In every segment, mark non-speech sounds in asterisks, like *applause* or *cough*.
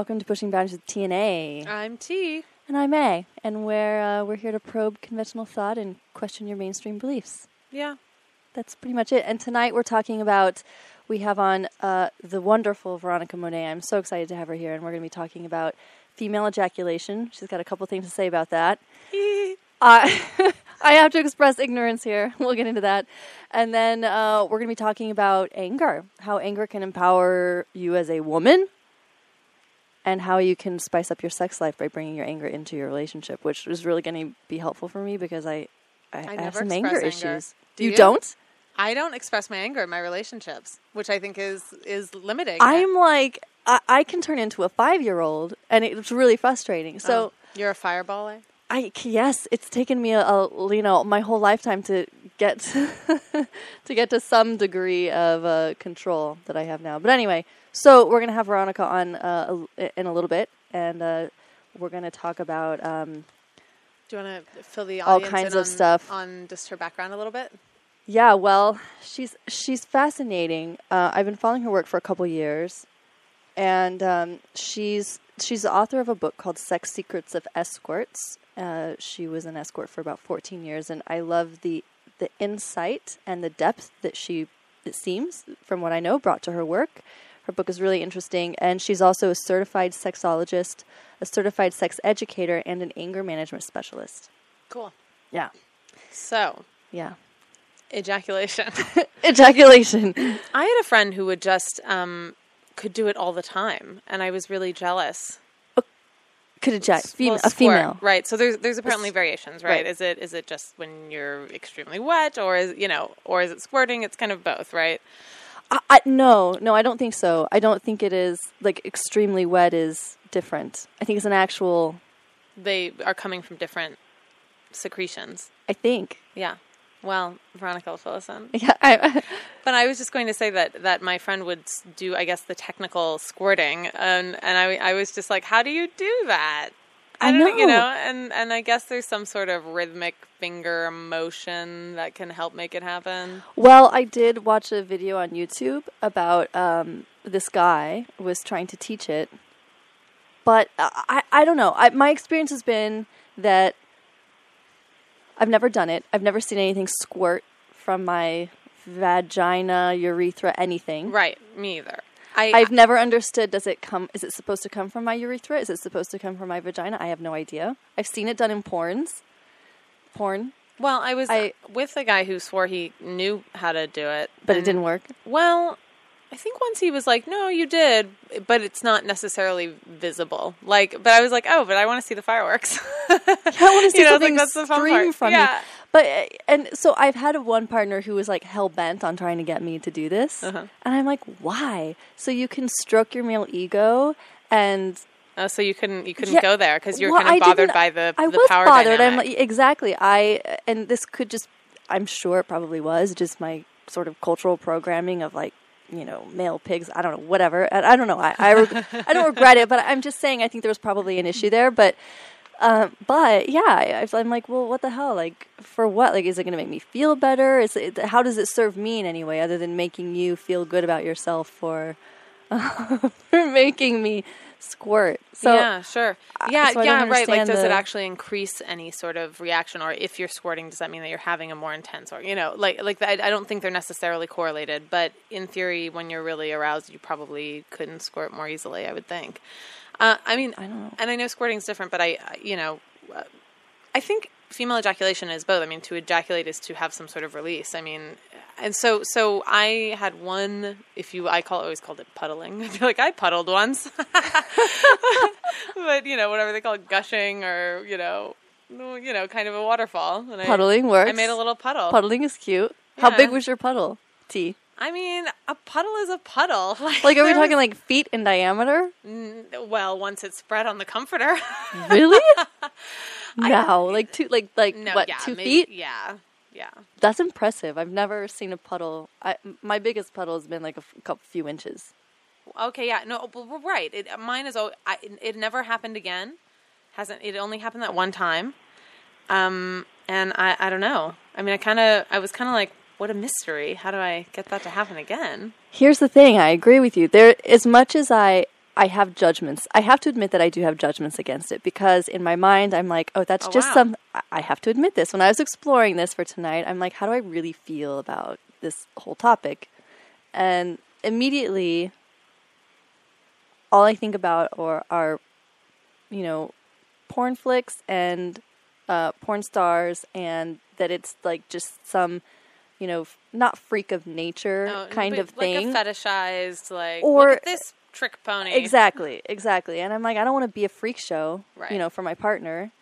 Welcome to Pushing Boundaries with T&A. I'm T. And I'm A. And we're, uh, we're here to probe conventional thought and question your mainstream beliefs. Yeah. That's pretty much it. And tonight we're talking about, we have on uh, the wonderful Veronica Monet. I'm so excited to have her here. And we're going to be talking about female ejaculation. She's got a couple things to say about that. *laughs* Uh, *laughs* I have to express ignorance here. *laughs* We'll get into that. And then uh, we're going to be talking about anger, how anger can empower you as a woman, and how you can spice up your sex life by bringing your anger into your relationship, which is really going to be helpful for me because I, I, I have some anger, anger. issues. Do you you? don't? I don't express my anger in my relationships, which I think is is limiting. I'm like, I, I can turn into a five year old, and it's really frustrating. So. Oh, you're a fireball. eh? I yes, it's taken me a, a you know my whole lifetime to get *laughs* to get to some degree of uh, control that I have now. But anyway, so we're gonna have Veronica on uh, in a little bit, and uh, we're gonna talk about um, Do you want to fill the All kinds in of on, stuff. on just her background a little bit? yeah. Well, she's she's fascinating. Uh, I've been following her work for a couple years, and um, she's she's the author of a book called Sex Secrets of Escorts. Uh, she was an escort for about 14 years, and I love the the insight and the depth that she it seems from what I know brought to her work. Her book is really interesting, and she's also a certified sexologist, a certified sex educator, and an anger management specialist. Cool. Yeah, So, yeah. ejaculation. *laughs* *laughs* Ejaculation. I had a friend who would just um, could do it all the time, and I was really jealous. Could ejac- fem- Well, a female. right? So there's there's apparently variations, right? right. Is it is it just when you're extremely wet, or is you know, or is it squirting? It's kind of both, right? I, I, no, no, I don't think so. I don't think it is like extremely wet is different. I think it's an actual. They are coming from different secretions. I think. Yeah. Well, Veronica will fill us in. Yeah. I, *laughs* But I was just going to say that that my friend would do, I guess, the technical squirting, and and I I was just like, how do you do that? I don't you know. know, and and I guess there's some sort of rhythmic finger motion that can help make it happen. well, I did watch a video on YouTube about um, this guy was trying to teach it, but I, I, I don't know. I, my experience has been that I've never done it. I've never seen anything squirt from my vagina, urethra, anything. Right. Me either. I I've never understood. Does it come? Is it supposed to come from my urethra? Is it supposed to come from my vagina? I have no idea. I've seen it done in porns. Porn, well, I was I- with a guy who swore he knew how to do it, but it and- didn't work. Well, I think once he was like, "No, you did," but it's not necessarily visible. Like, but I was like, "Oh, but I want to see the fireworks." *laughs* I want to *laughs* see You know, something like, that's the fun part. from Yeah. But uh, and so I've had one partner who was like hell bent on trying to get me to do this, Uh-huh. and I'm like, why? So you can stroke your male ego and Oh, so you couldn't you couldn't Yeah, go there because you're well, kind of bothered by the I the was power bothered. dynamic. I'm like, exactly. I and this could just. I'm sure it probably was just my sort of cultural programming of like you know male pigs. I don't know whatever. I, I don't know. I I, reg- I don't regret it, but I'm just saying I think there was probably an issue there. But um, but yeah, I, I'm like, well, what the hell? Like for what? Like, is it going to make me feel better? Is it, how does it serve me in any way other than making you feel good about yourself for *laughs* for making me squirt? So yeah, sure. Yeah, so yeah, right. Like, does it actually increase any sort of reaction, or if you're squirting, does that mean that you're having a more intense, or you know, like, like I, I don't think they're necessarily correlated, but in theory, when you're really aroused, you probably couldn't squirt more easily. I would think. Uh, I mean, I don't know. and I know squirting's different, but I, I- you know, uh, I think female ejaculation is both. I mean, to ejaculate is to have some sort of release. I mean, and so so I had one. If you, I call always called it puddling. *laughs* I'd be like, I puddled once, *laughs* but you know, whatever they call it, gushing or you know, you know, kind of a waterfall. And I- Puddling works. I made a little puddle. Puddling is cute. How big was your puddle? T. I mean, a puddle is a puddle. *laughs* Like, are we talking like feet in diameter? Well, once it's spread on the comforter. *laughs* Really? no, like two, like like no, what? yeah, two maybe- feet? Yeah, yeah. That's impressive. I've never seen a puddle. I, my biggest puddle has been like a f- couple few inches. Okay, yeah, no, but we're right. It, mine is. al- I, it never happened again. Hasn't. It only happened that one time. Um, and I, I don't know. I mean, I kind of, I was kind of like, what a mystery. How do I get that to happen again? Here's the thing. I agree with you. There, as much as I, I have judgments. I have to admit that I do have judgments against it because in my mind I'm like, oh, that's Oh, just wow. some. I- I have to admit this. When I was exploring this for tonight, I'm like, how do I really feel about this whole topic? And immediately, all I think about or are, you know, porn flicks and uh, porn stars, and that it's like just some, you know, not freak of nature No, kind of thing. like fetishized, like Or- this trick pony. Exactly, exactly. And I'm like, I don't want to be a freak show, Right. you know, for my partner.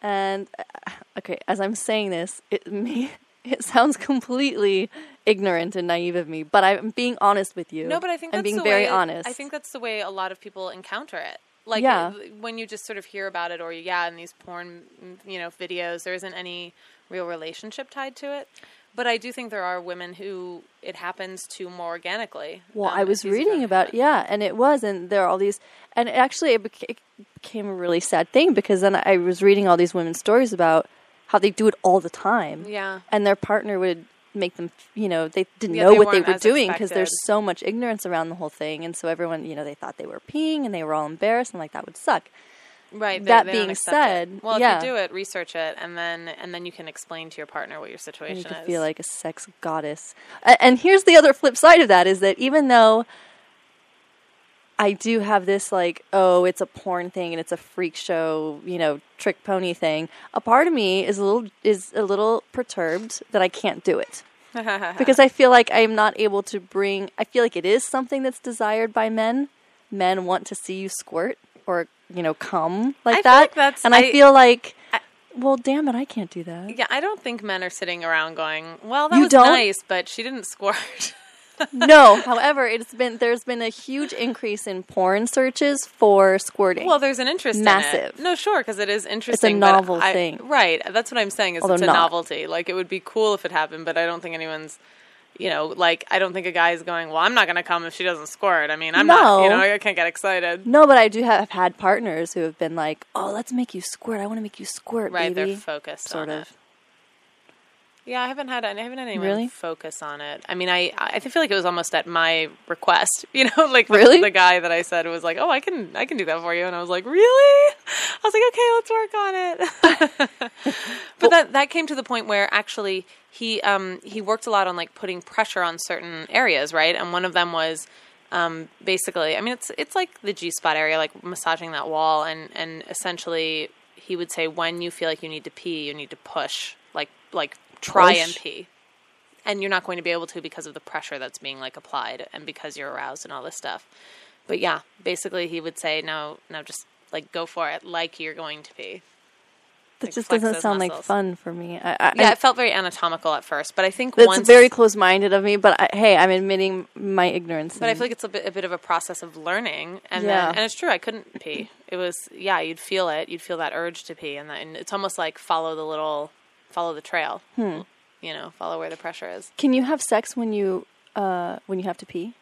And uh, okay, as I'm saying this, it *laughs* me it sounds completely ignorant and naive of me, but I'm being honest with you. No, but I think I'm that's being the very way, honest. I think that's the way a lot of people encounter it. Like Yeah. when you just sort of hear about it, or yeah, in these porn, you know, videos, there isn't any real relationship tied to it. But I do think there are women who it happens to more organically. Well, Um, I was it's easy for reading about yeah, and it was, and there are all these, and actually it, beca- it became a really sad thing because then I was reading all these women's stories about how they do it all the time, Yeah. and their partner would make them, you know, they didn't Yeah, know they what they were doing because there's so much ignorance around the whole thing, and so everyone, you know, they thought they were peeing and they were all embarrassed and like that would suck. Right. That they being accept it. said, well, yeah. if you do it, research it, and then and then you can explain to your partner what your situation you is. feel like a sex goddess. And here's the other flip side of that is that even though I do have this like, oh, it's a porn thing and it's a freak show, you know, trick pony thing, a part of me is a little is a little perturbed that I can't do it. *laughs* because I feel like I'm not able to bring I feel like it is something that's desired by men. Men want to see you squirt or, you know, come like I that. like that's- and I, I- feel like well, damn it, I can't do that. yeah, I don't think men are sitting around going, "Well, that You was don't? nice, but she didn't squirt." *laughs* no, however, it's been there's been a huge increase in porn searches for squirting. Well, there's an interest in Massive. it. No, sure, because it is interesting. It's a novel I- thing. right? That's what I'm saying. Is Although it's a not. novelty. Like it would be cool if it happened, but I don't think anyone's. You know, like I don't think a guy is going. Well, I'm not going to come if she doesn't squirt. I mean, I'm not. You know, I can't get excited. no, but I do have had partners who have been like, "Oh, let's make you squirt. I want to make you squirt, Right? baby." They're focused sort on of. it. Yeah, I haven't had I haven't had anyone Really? focus on it. I mean, I I feel like it was almost at my request. *laughs* You know, like the, Really? the guy that I said was like, "Oh, I can I can do that for you," and I was like, "Really?" I was like, "Okay, let's work on it." *laughs* but that that came to the point where actually he um he worked a lot on like putting pressure on certain areas, right? And one of them was um, basically, I mean, it's it's like the G spot area, like massaging that wall, and and essentially, he would say when you feel like you need to pee, you need to push, like like try and pee, and you're not going to be able to because of the pressure that's being like applied, and because you're aroused and all this stuff. But yeah, basically, he would say, no, no, just like go for it, like you're going to pee. That like, just doesn't sound like fun for me. I, I, Yeah, I, it felt very anatomical at first, but I think that's once very close-minded of me. But I, hey, I'm admitting my ignorance. But I feel like it's a bit, a bit of a process of learning, and Yeah. then, and it's true. I couldn't pee. It was yeah, you'd feel it. You'd feel that urge to pee, and then it's almost like follow the little, follow the trail. Hmm. You know, follow where the pressure is. Can you have sex when you uh, when you have to pee?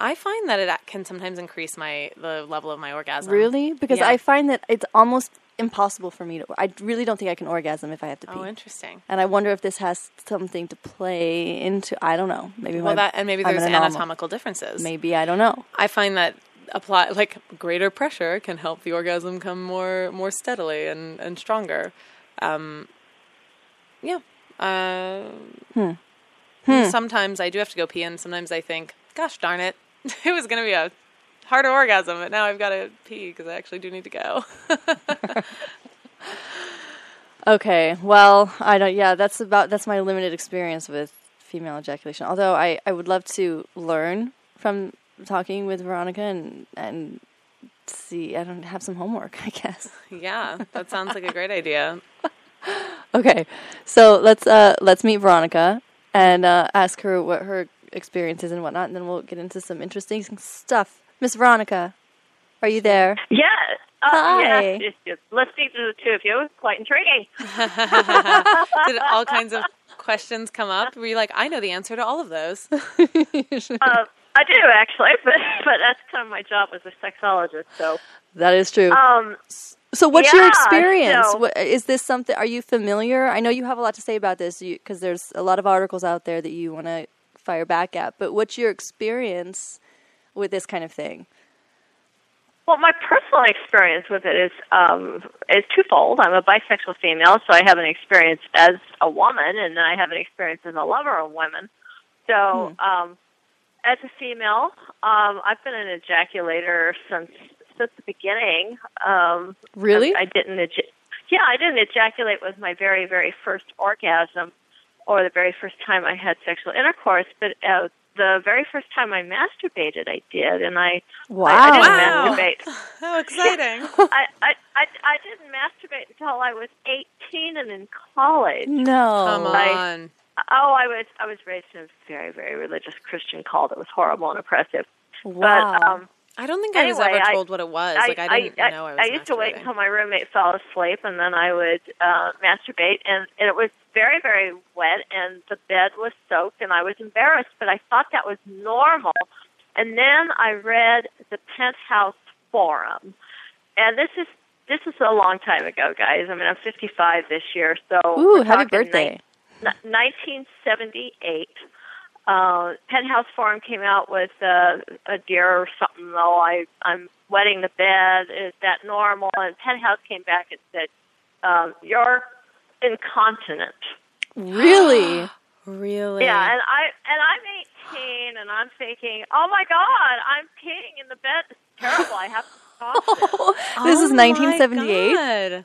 I find that it can sometimes increase my the level of my orgasm. Really? Because Yeah. I find that it's almost impossible for me to. I really don't think I can orgasm if I have to pee. Oh, interesting. and I wonder if this has something to play into. I don't know. Maybe Well, my- that and maybe there's an anatomical differences. Maybe I don't know. I find that apply like greater pressure can help the orgasm come more more steadily and and stronger. Um, yeah. Uh, Sometimes I do have to go pee, and sometimes I think, "Gosh darn it, *laughs* it was going to be a harder orgasm, but now I've got to pee because I actually do need to go." *laughs* Okay, well, I don't. Yeah, that's about that's my limited experience with female ejaculation. Although I, I would love to learn from talking with Veronica and and see. I don't have some homework. I guess. *laughs* yeah, that sounds like a great idea. *laughs* Okay, so let's uh let's meet Veronica and uh, ask her what her experience is and whatnot, and then we'll get into some interesting stuff. Miss Veronica, are you there? Yeah. Uh, Hi. Yes, just, just listening to the two of you is quite intriguing. *laughs* Did all kinds of questions come up? Were you like, "I know the answer to all of those"? *laughs* Uh, I do actually, *laughs* but but that's kind of my job as a sexologist. So, That is true. um, So, what's your experience? so- What, is this something? Are you familiar? I know you have a lot to say about this because there's a lot of articles out there that you want to fire back at. But what's your experience with this kind of thing? Well, my personal experience with it is um, is twofold. I'm a bisexual female, so I have an experience as a woman, and then I have an experience as a lover of women. So, Hmm. um, as a female, um, I've been an ejaculator since since the beginning. Um, Really? I, I didn't. Eja- yeah, I didn't ejaculate with my very, very first orgasm, or the very first time I had sexual intercourse. But uh, the very first time I masturbated, I did, and I Wow. I, I didn't Wow. masturbate. *laughs* How exciting! *laughs* I, I, I, I didn't masturbate until I was 18 and in college. no. Come I- on. Oh, I was I was raised in a very very religious Christian cult. It was horrible and oppressive. Wow. But um, I don't think I was Anyway, ever I- told what it was. like I didn't know I was. I used to wait until my roommate fell asleep, and then I would uh, masturbate, and, and it was very, very wet, and the bed was soaked, and I was embarrassed, but I thought that was normal. And then I read the Penthouse Forum, and this is this is a long time ago, guys. I mean, I'm 55 this year, so Ooh, happy birthday. ni- 1978. Uh, Penthouse Forum came out with uh, a deer or something. Oh, I I'm wetting the bed. Is that normal? And Penthouse came back and said, um, "You're incontinent." Really? *gasps* Really? Yeah, and I and I'm 18, and I'm thinking, "Oh my God, I'm peeing in the bed. It's terrible. I have to stop this." *laughs* this is Oh my 1978. God.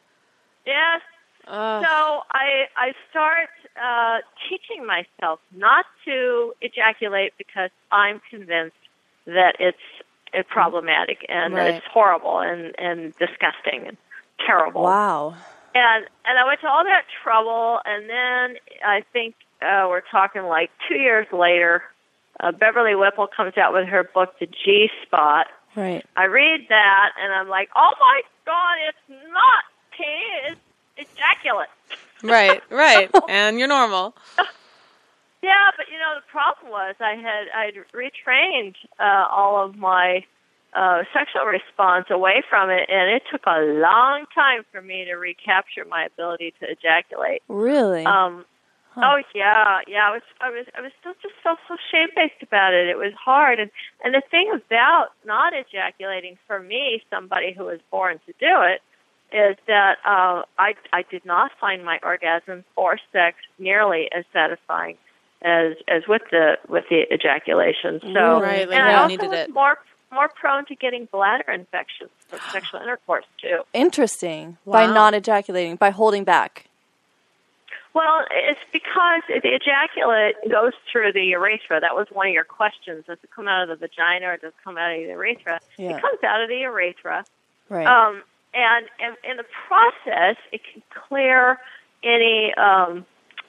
Yes, Ugh. So I I start uh, teaching myself not to ejaculate because I'm convinced that it's it's problematic and that it's horrible and and disgusting and terrible. Wow. And and I went to all that trouble, and then I think uh, we're talking like two years later. Uh, Beverly Whipple comes out with her book, The G Spot. Right. I read that, and I'm like, oh my god, it's not pee, it's ejaculate. right, *laughs* right, and you're normal. *laughs* Yeah, but you know the problem was I had I'd retrained uh, all of my uh, sexual response away from it, and it took a long time for me to recapture my ability to ejaculate. Really? Um, Huh. Oh yeah, yeah. I was I was I was still just so so shame based about it. It was hard, and and the thing about not ejaculating for me, somebody who was born to do it, is that uh, I I did not find my orgasm or sex nearly as satisfying as as with the with the ejaculation. So Right, like and I also was it. more more prone to getting bladder infections from *gasps* sexual intercourse too. Interesting. By not ejaculating, by holding back. Well, it's because the ejaculate goes through the urethra. That was one of your questions. Does it come out of the vagina or does it come out of the urethra? Yeah. It comes out of the urethra. Right. Um, and, and in the process, it can clear any, um,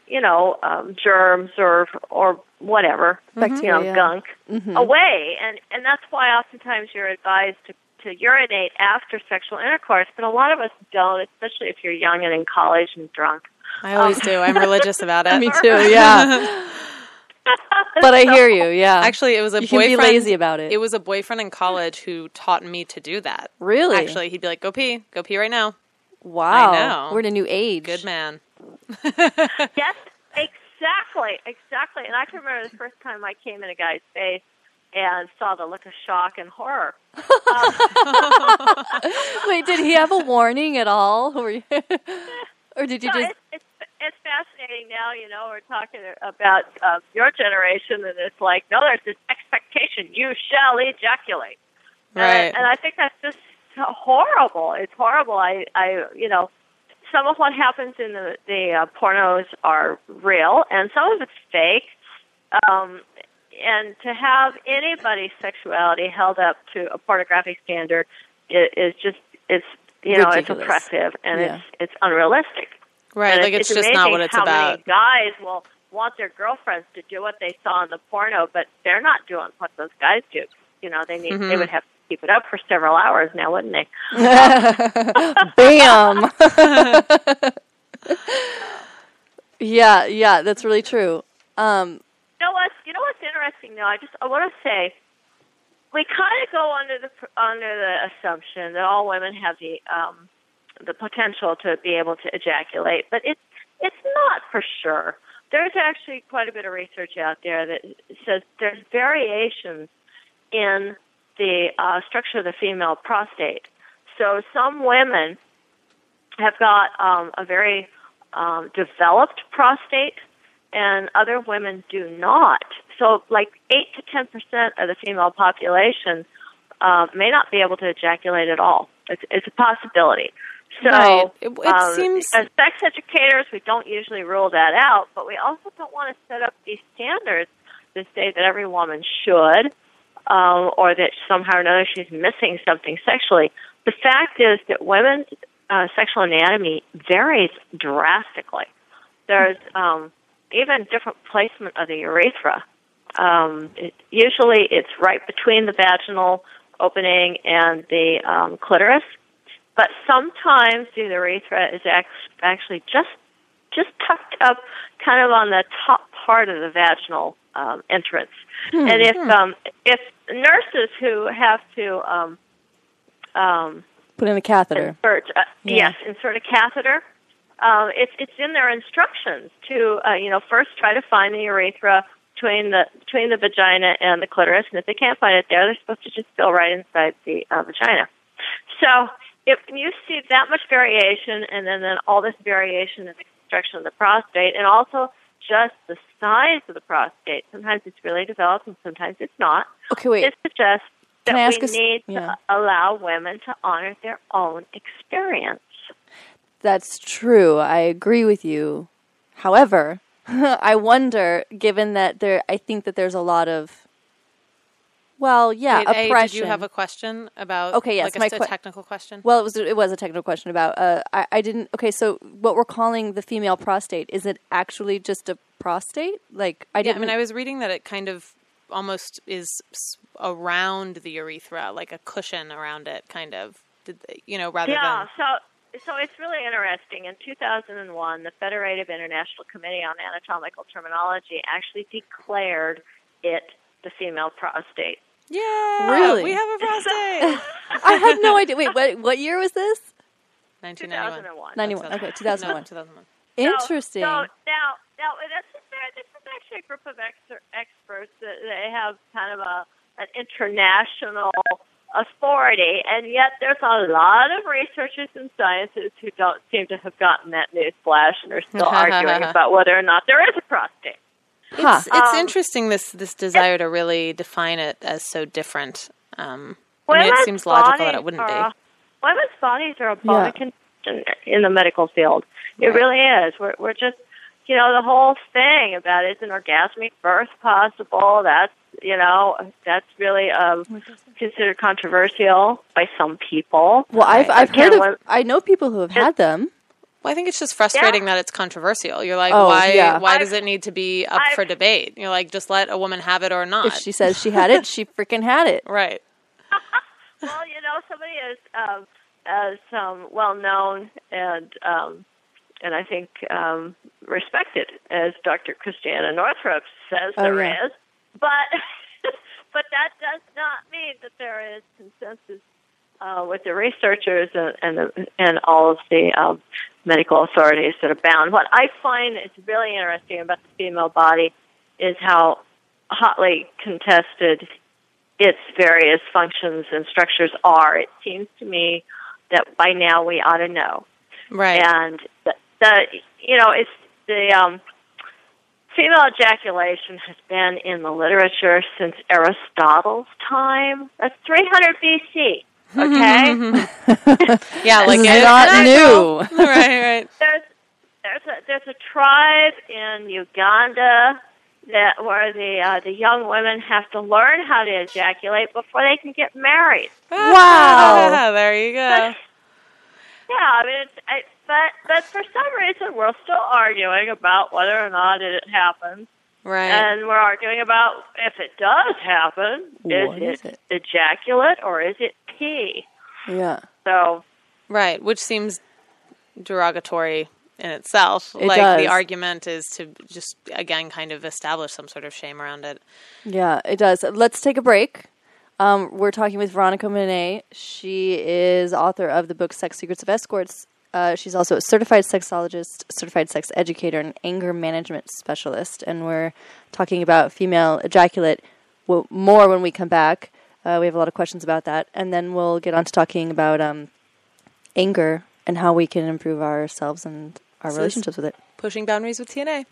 you know, um, germs or or whatever, you Bacteria. know, gunk Mhm. away. And and that's why oftentimes you're advised to to urinate after sexual intercourse, but a lot of us don't, especially if you're young and in college and drunk. I always do. I'm religious about *laughs* it. Me *laughs* too. Yeah. *laughs* but I hear you. Yeah. Actually, it was a you can boyfriend. be lazy about it. It was a boyfriend in college who taught me to do that. really. Actually, he'd be like, "Go pee, go pee right now." wow. I know. We're in a new age. Good man. *laughs* Yes, exactly, exactly. And I can remember the first time I came in a guy's face and saw the look of shock and horror. *laughs* Wait, did he have a warning at all? Were you- or did you No, just? it's, it's it's fascinating now. You know, we're talking about uh, your generation, and it's like, no, there's this expectation: you shall ejaculate. Right. And, and I think that's just horrible. It's horrible. I, I, you know, some of what happens in the the uh, pornos are real, and some of it's fake. Um, and to have anybody's sexuality held up to a pornographic standard is, is just it's you know Ridiculous. it's oppressive and Yeah. it's it's unrealistic. Right. And like it's, just not what it's how about. Many guys will want their girlfriends to do what they saw in the porno, but they're not doing what those guys do. You know, they need they Mhm. would have to keep it up for several hours now, wouldn't they? *laughs* Bam. *laughs* yeah, yeah, that's really true. Um, You know what? You know what's interesting though? I just I want to say we kind of go under the under the assumption that all women have the um, the potential to be able to ejaculate, but it's it's not for sure. There's actually quite a bit of research out there that says there's variations in the uh, structure of the female prostate. So some women have got um, a very um, developed prostate, and other women do not. So, like eight to ten percent of the female population uh, may not be able to ejaculate at all. It's, it's a possibility. So, Right. It- it um, seems- as sex educators, we don't usually rule that out, but we also don't want to set up these standards to say that every woman should, um, or that somehow or another she's missing something sexually. The fact is that women's uh, sexual anatomy varies drastically. There's um, even different placement of the urethra. Um, it, usually, it's right between the vaginal opening and the um, clitoris, but sometimes the urethra is actually just just tucked up, kind of on the top part of the vaginal um, entrance. and if um, if nurses who have to um, um, Put in a catheter. insert uh, Yeah. yes insert a catheter uh, it's it's in their instructions to uh, you know first try to find the urethra between the between the vagina and the clitoris and if they can't find it there they're supposed to just go right inside the uh, vagina so if you see that much variation and then, then all this variation in the construction of the prostate and also just the size of the prostate sometimes it's really developed and sometimes it's not Okay, wait. it suggests Can that we a need yeah. to allow women to honor their own experience. That's true. I agree with you. However, *laughs* I wonder, given that there, I think that there's a lot of, well, yeah, Wait, A, oppression. did you have a question about? Okay, yes, like a, my s- a que- technical question. well, it was it was a technical question about. Uh, I I didn't. Okay, so what we're calling the female prostate is it actually just a prostate? Like I Yeah, I didn't. mean, I was reading that it kind of almost is around the urethra, like a cushion around it, kind of. Did they, you know, rather Yeah, than so so it's really interesting. In 2001, the Federative International Committee on Anatomical Terminology actually declared it the female prostate. yeah, Really? we have a prostate. *laughs* I had no idea. Wait, what what year was this? 1991. 2001. Ninety one. Okay, 2001. *laughs* No, 2001. Interesting. So, so now, now that's there, this is actually a group of ex- experts that they have kind of a an international authority, and yet there's a lot of researchers and scientists who don't seem to have gotten that news flash and are still *laughs* arguing about whether or not there is a prostate. Huh. It's, it's Um, interesting this this desire to really define it as so different. Um, I mean, it seems logical that it wouldn't are- be. Women's bodies are a bone Yeah. of contention in the medical field. It Right. really is. We're we're just you know the whole thing about is an orgasmic birth possible? That's you know that's really um, considered controversial by some people. well, I've I've heard of. when- I know people who have had them. Well, I think it's just frustrating that it's controversial. You're like, Oh, why? yeah. Why I've- does it need to be up I've- for debate? You're like, just let a woman have it or not. If she says she had it, *laughs* she freaking had it. right. *laughs* well, you know, somebody as um, as um, well known and um, and I think um, respected as Dr. Christiana Northrup says Oh, there is, yeah. but *laughs* but that does not mean that there is consensus uh, with the researchers and and, the, and all of the um, medical authorities that are bound. What I find is really interesting about the female body is how hotly contested its various functions and structures are. It seems to me that by now we ought to know. Right. And the, the you know, it's the um, female ejaculation has been in the literature since Aristotle's time. That's 300 BC. Okay, yeah, *laughs* like it, is not new. *laughs* right, right. there's there's a there's a tribe in Uganda that where the uh, the young women have to learn how to ejaculate before they can get married. Wow. *laughs* there you go. But, yeah, I mean, it's, I, but but for some reason we're still arguing about whether or not it happens, Right. and we're arguing about if it does happen, What is is it? ejaculate or is it pee? Yeah. So Right, which seems derogatory in itself. It like does. the argument is to just again kind of establish some sort of shame around it. Yeah, it does. Let's take a break. Um, we're talking with Veronica Monet. She is author of the book Sex Secrets of Escorts. Uh, she's also a certified sexologist, certified sex educator, and anger management specialist. And we're talking about female ejaculate w- more when we come back. Uh, we have a lot of questions about that, and then we'll get on to talking about um, anger and how we can improve ourselves and our is- relationships with it. Pushing boundaries with T&A.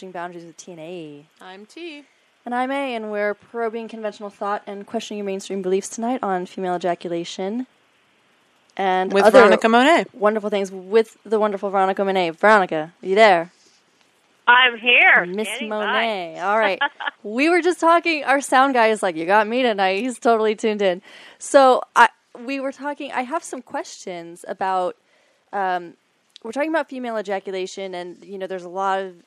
Pushing Boundaries with T&A. I'm T. And I'm A, and we're probing conventional thought and questioning your mainstream beliefs tonight on female ejaculation and With other Veronica Monet. wonderful things with the wonderful Veronica Monet. Veronica, are you there? I'm here. Miss standing by. Monet. *laughs* All right. we were just talking. Our sound guy is like, "You got me tonight." He's totally tuned in. So I, we were talking. I have some questions about. Um, we're talking about female ejaculation, and you know, there's a lot of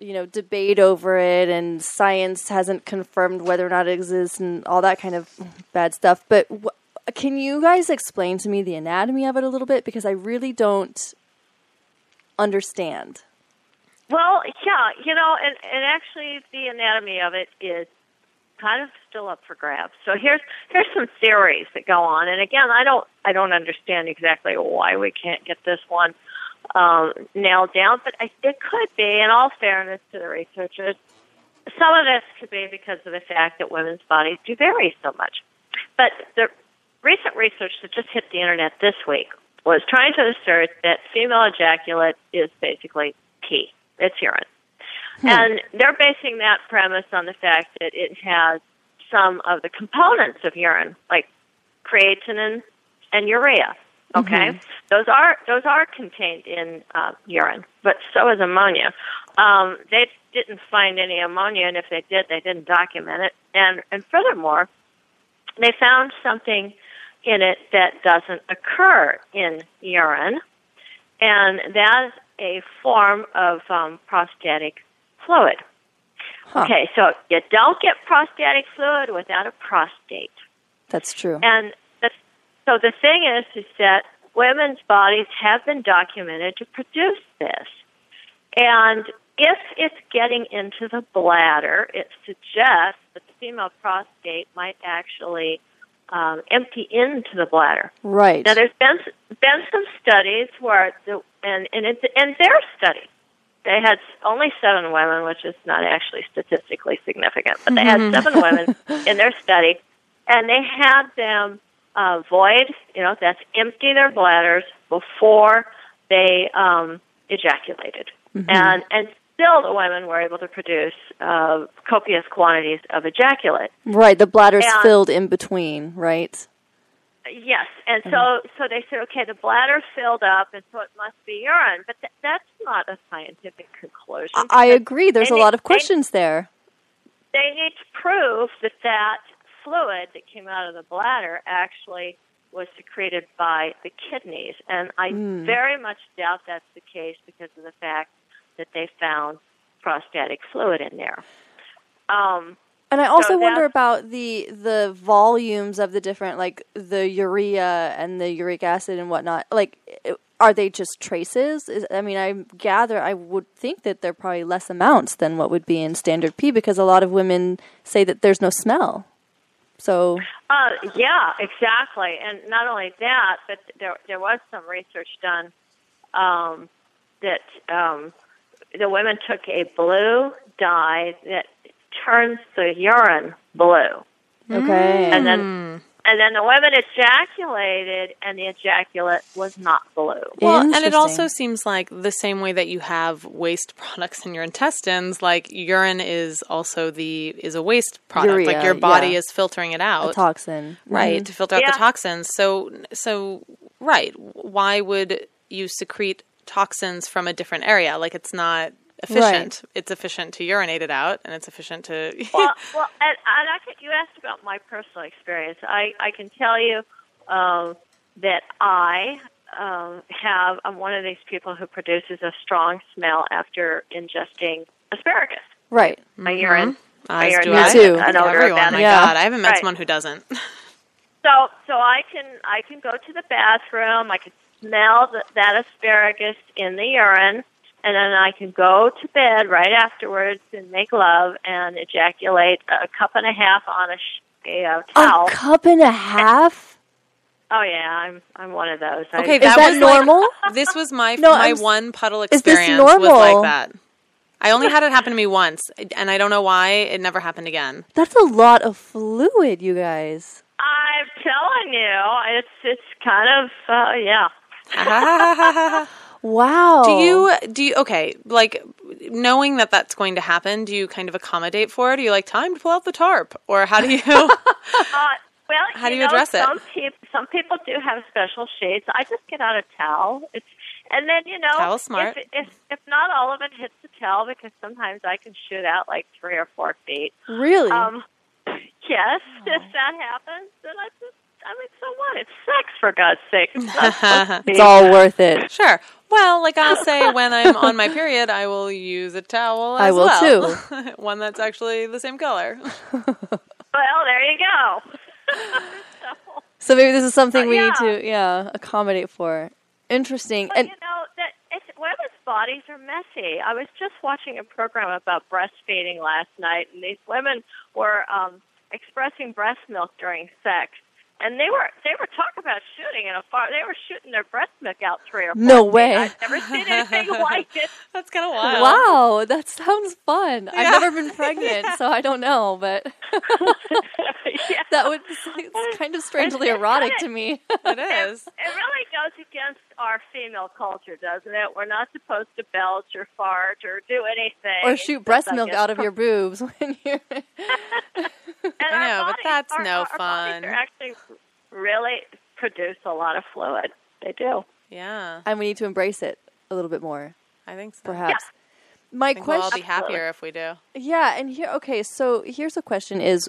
you know debate over it, and science hasn't confirmed whether or not it exists, and all that kind of bad stuff. But can you guys explain to me the anatomy of it a little bit because I really don't understand. Well, yeah, you know, and and actually, the anatomy of it is kind of still up for grabs. So here's here's some theories that go on, and again, I don't I don't understand exactly why we can't get this one um, nailed down, but I, it could be. In all fairness to the researchers, some of this could be because of the fact that women's bodies do vary so much. But the recent research that just hit the internet this week was trying to assert that female ejaculate is basically pee. It's urine. And they're basing that premise on the fact that it has some of the components of urine, like creatinine and urea. Okay, those are those are contained in uh, urine, but so is ammonia. Um, they didn't find any ammonia, and if they did, they didn't document it. And and furthermore, they found something in it that doesn't occur in urine, and that's a form of um, prostatic fluid. Huh. Okay, so you don't get prostatic fluid without a prostate. That's true. And so the thing is, is that women's bodies have been documented to produce this. And if it's getting into the bladder, it suggests that the female prostate might actually um, empty into the bladder. Right. Now, there's been been some studies where the and and it's in their study, they had only seven women, which is not actually statistically significant, but they had seven women *laughs* in their study, and they had them uh, void, you know, that's empty their bladders before they um, ejaculated, and and still the women were able to produce uh, copious quantities of ejaculate. Right, the bladder's And- filled in between, right? Yes, and so so they said, okay, the bladder filled up, and so it must be urine. But th- that's not a scientific conclusion. I, I agree. There's they a need- lot of they- questions there. They need to prove that that fluid that came out of the bladder actually was secreted by the kidneys, and I Hmm. very much doubt that's the case because of the fact that they found prostatic fluid in there. Um, And I also So wonder about the the volumes of the different, like the urea and the uric acid and whatnot. Like, are they just traces? Is, I mean, I gather I would think that they're probably less amounts than what would be in standard pee because a lot of women say that there's no smell. So Uh, yeah, exactly. And not only that, but there there was some research done um, that um, the women took a blue dye that turns the urine blue. Okay. and then and then the women ejaculated, and the ejaculate was not blue. Well, and it also seems like the same way that you have waste products in your intestines, like urine is also the is a waste product. like your body yeah. is filtering it a out, toxin. right, mm-hmm. to filter out Yeah. the toxins. So, so right, why would you secrete toxins from a different area? Like it's not efficient. It's efficient to urinate it out, and it's efficient to. *laughs* well, well, and, and I can, you asked about my personal experience. I, I can tell you um, that I um, have. I'm one of these people who produces a strong smell after ingesting asparagus. Right. My urine. My As urine do has I. too. An odor Everyone, about my. Yeah. God, I haven't met Right. someone who doesn't. *laughs* So, so I can I can go to the bathroom. I can smell the, that asparagus in the urine, and then I can go to bed right afterwards and make love and ejaculate a cup and a half on a, sh- a uh, towel. A cup and a half? Oh yeah, I'm I'm one of those. I- Okay, Is that, that was normal? Like, *laughs* this was my No, my I'm s- one puddle this experience was normal? like that. I only had it happen to me once, and I don't know why it never happened again. That's a lot of fluid, you guys. I'm telling you, it's it's kind of uh, yeah. *laughs* *laughs* Wow. Do you do you okay? Like knowing that that's going to happen, do you kind of accommodate for it? Are you like time to pull out the tarp, or how do you? *laughs* *laughs* Uh, well, How do you know, address it? Some people, some people do have special shades. I just get out a towel. It's and then you know, Towel's smart. If, if if not all of it hits the towel, because sometimes I can shoot out like three or four feet. really? Um, *laughs* yes, if that happens, then I just. I mean, so what? It's sex, for God's sake. It's, not *laughs* supposed to be- it's all worth it. sure. Well, like I'll say, when I'm on my period, I will use a towel. As I will well. too. *laughs* One that's actually the same color. *laughs* well, there you go. so, So maybe this is something we need to, yeah, accommodate for. Interesting. But And you know that it's, women's bodies are messy. I was just watching a program about breastfeeding last night, and these women were um, expressing breast milk during sex, and they were they were talking about shooting in a farm. They were shooting their breast milk out three or four. No feet. way. I've never seen anything *laughs* like it. That's kind of wild. wow, that sounds fun. Yeah. I've never been *laughs* pregnant, so I don't know, but *laughs* yeah. that would it's kind of strangely It's erotic kinda- to me. It is. It really goes against our female culture, doesn't it? We're not supposed to belch or fart or do anything. or shoot breast milk a- out of your boobs when you're And I our know, but that's our- no our, our fun. Are actually really produce a lot of fluid. They do. Yeah, and we need to embrace it a little bit more, I think so. perhaps. My I think we'll all be happier if we do. Yeah, and here okay, so here's a question is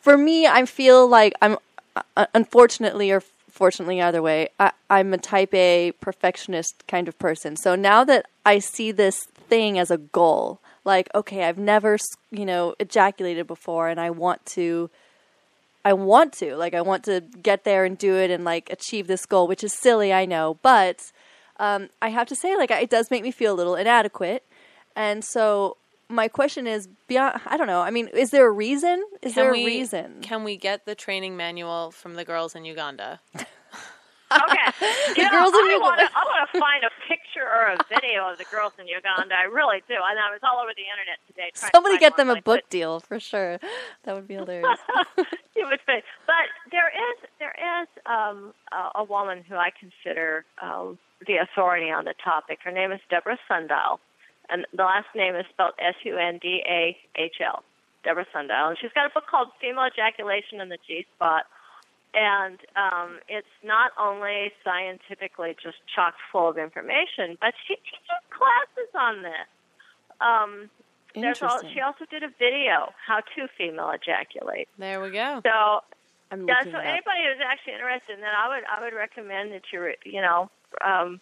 for me I feel like I'm uh, unfortunately or fortunately either way, I, I'm a type A perfectionist kind of person. So now that I see this thing as a goal, like okay, I've never, you know, ejaculated before and I want to I want to, like I want to get there and do it and like achieve this goal, which is silly, I know, but um, I have to say, like, it does make me feel a little inadequate. And so my question is beyond, I don't know. I mean, is there a reason? Is Can there we, a reason? Can we get the training manual from the girls in Uganda? *laughs* Okay. *laughs* You know, girls in I Uganda. want to. I want to find a picture or a video of the girls in Uganda. I really do. And I was all over the internet today. Trying to Somebody find get them a book deal for sure. That would be hilarious. *laughs* it would fit. But there is there is um, a, a woman who I consider um, the authority on the topic. Her name is Deborah Sundahl, and the last name is spelled S U N D A H L. Deborah Sundahl, and she's got a book called Female Ejaculation in the G Spot. And um, it's not only scientifically just chock full of information, but she teaches classes on this. Um, Interesting. she also did a video, How to Female Ejaculate. There we go. So I'm yeah, so anybody who's actually interested in that, I would I would recommend that you you know um,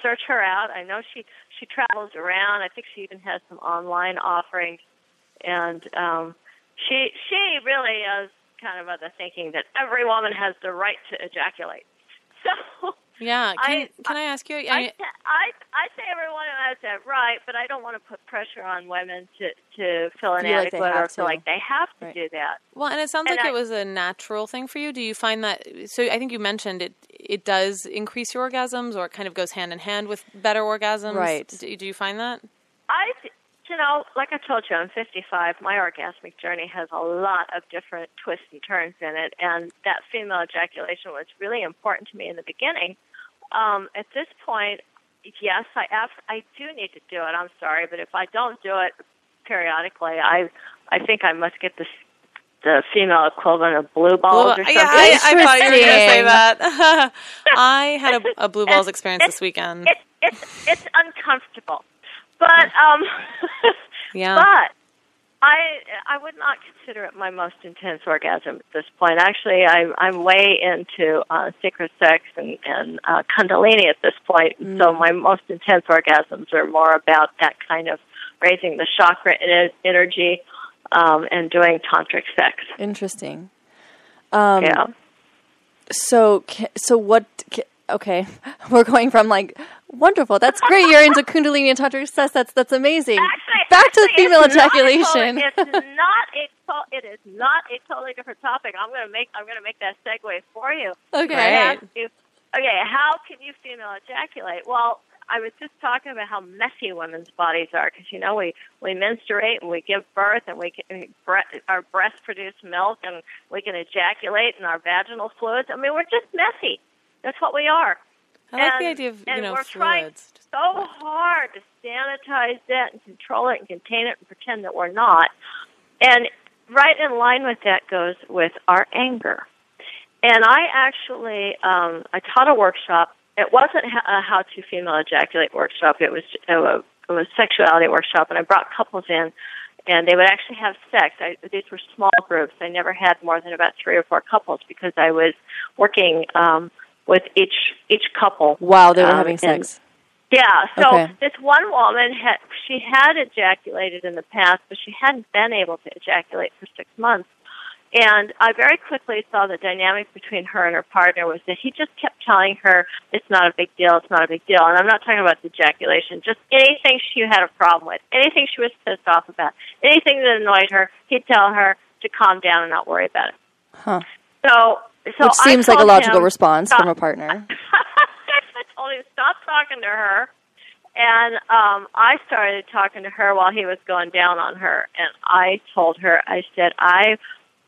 search her out. I know she she travels around. I think she even has some online offerings, and um, she she really is kind of the thinking that every woman has the right to ejaculate. *laughs* So Yeah. Can, I- can I ask you? I I, I I say everyone has that right, but I don't want to put pressure on women to to feel Feel like inadequate or feel to. like they have to Right. do that. well, and it sounds and like I- it was a natural thing for you. Do you find that? So I think you mentioned it. It does increase your orgasms, or it kind of goes hand in hand with better orgasms. Right. Do, do you find that? I, you know, like I told you, I'm 55. My orgasmic journey has a lot of different twists and turns in it, and that female ejaculation was really important to me in the beginning. Um, at this point, yes, I abs- I do need to do it. I'm sorry, but if I don't do it periodically, I I think I must get the the female equivalent of blue balls Well, or something. yeah, I, I thought you were going to say that. *laughs* I had a, a blue balls experience it's- this weekend. it, it's it's uncomfortable, but um, *laughs* Yeah. but I I would not consider it my most intense orgasm at this point. Actually, I'm I'm way into uh, sacred sex and and uh, Kundalini at this point. So my most intense orgasms are more about that kind of raising the chakra energy um, and doing tantric sex. Interesting. Um, yeah. So, so what? Okay, *laughs* we're going from like wonderful. That's great. You're into Kundalini and tantric sex. That's that's amazing. Actually, Back to the female it's not a ejaculation. totally- it's not a to- it is not a totally different topic. I'm going to make I'm going to make that segue for you. Okay. You, okay, how can you female ejaculate? Well, I was just talking about how messy women's bodies are because you know we we menstruate and we give birth and we can, bre- our breasts produce milk and we can ejaculate and our vaginal fluids. I mean, we're just messy. That's what we are. I like the and- idea of, you know, we're trying fluids. so hard to sanitize that and control it and contain it and pretend that we're not. And right in line with that goes with our anger. And I actually, um, I taught a workshop. It wasn't a how to female ejaculate workshop. It was a, it was sexuality workshop, and I brought couples in, and they would actually have sex. I, these were small groups. I never had more than about three or four couples because I was working um, with each each couple. Wow, they were um, having sex. yeah. So Okay. this one woman had she had ejaculated in the past, but she hadn't been able to ejaculate for six months. And I very quickly saw the dynamic between her and her partner was that he just kept telling her it's not a big deal, it's not a big deal. And I'm not talking about the ejaculation, just anything she had a problem with, anything she was pissed off about, anything that annoyed her, he'd tell her to calm down and not worry about it. Huh. So, so Which seems like a logical him, response stop. from a partner. *laughs* I told him stop talking to her, and um, I started talking to her while he was going down on her. And I told her, I said, I,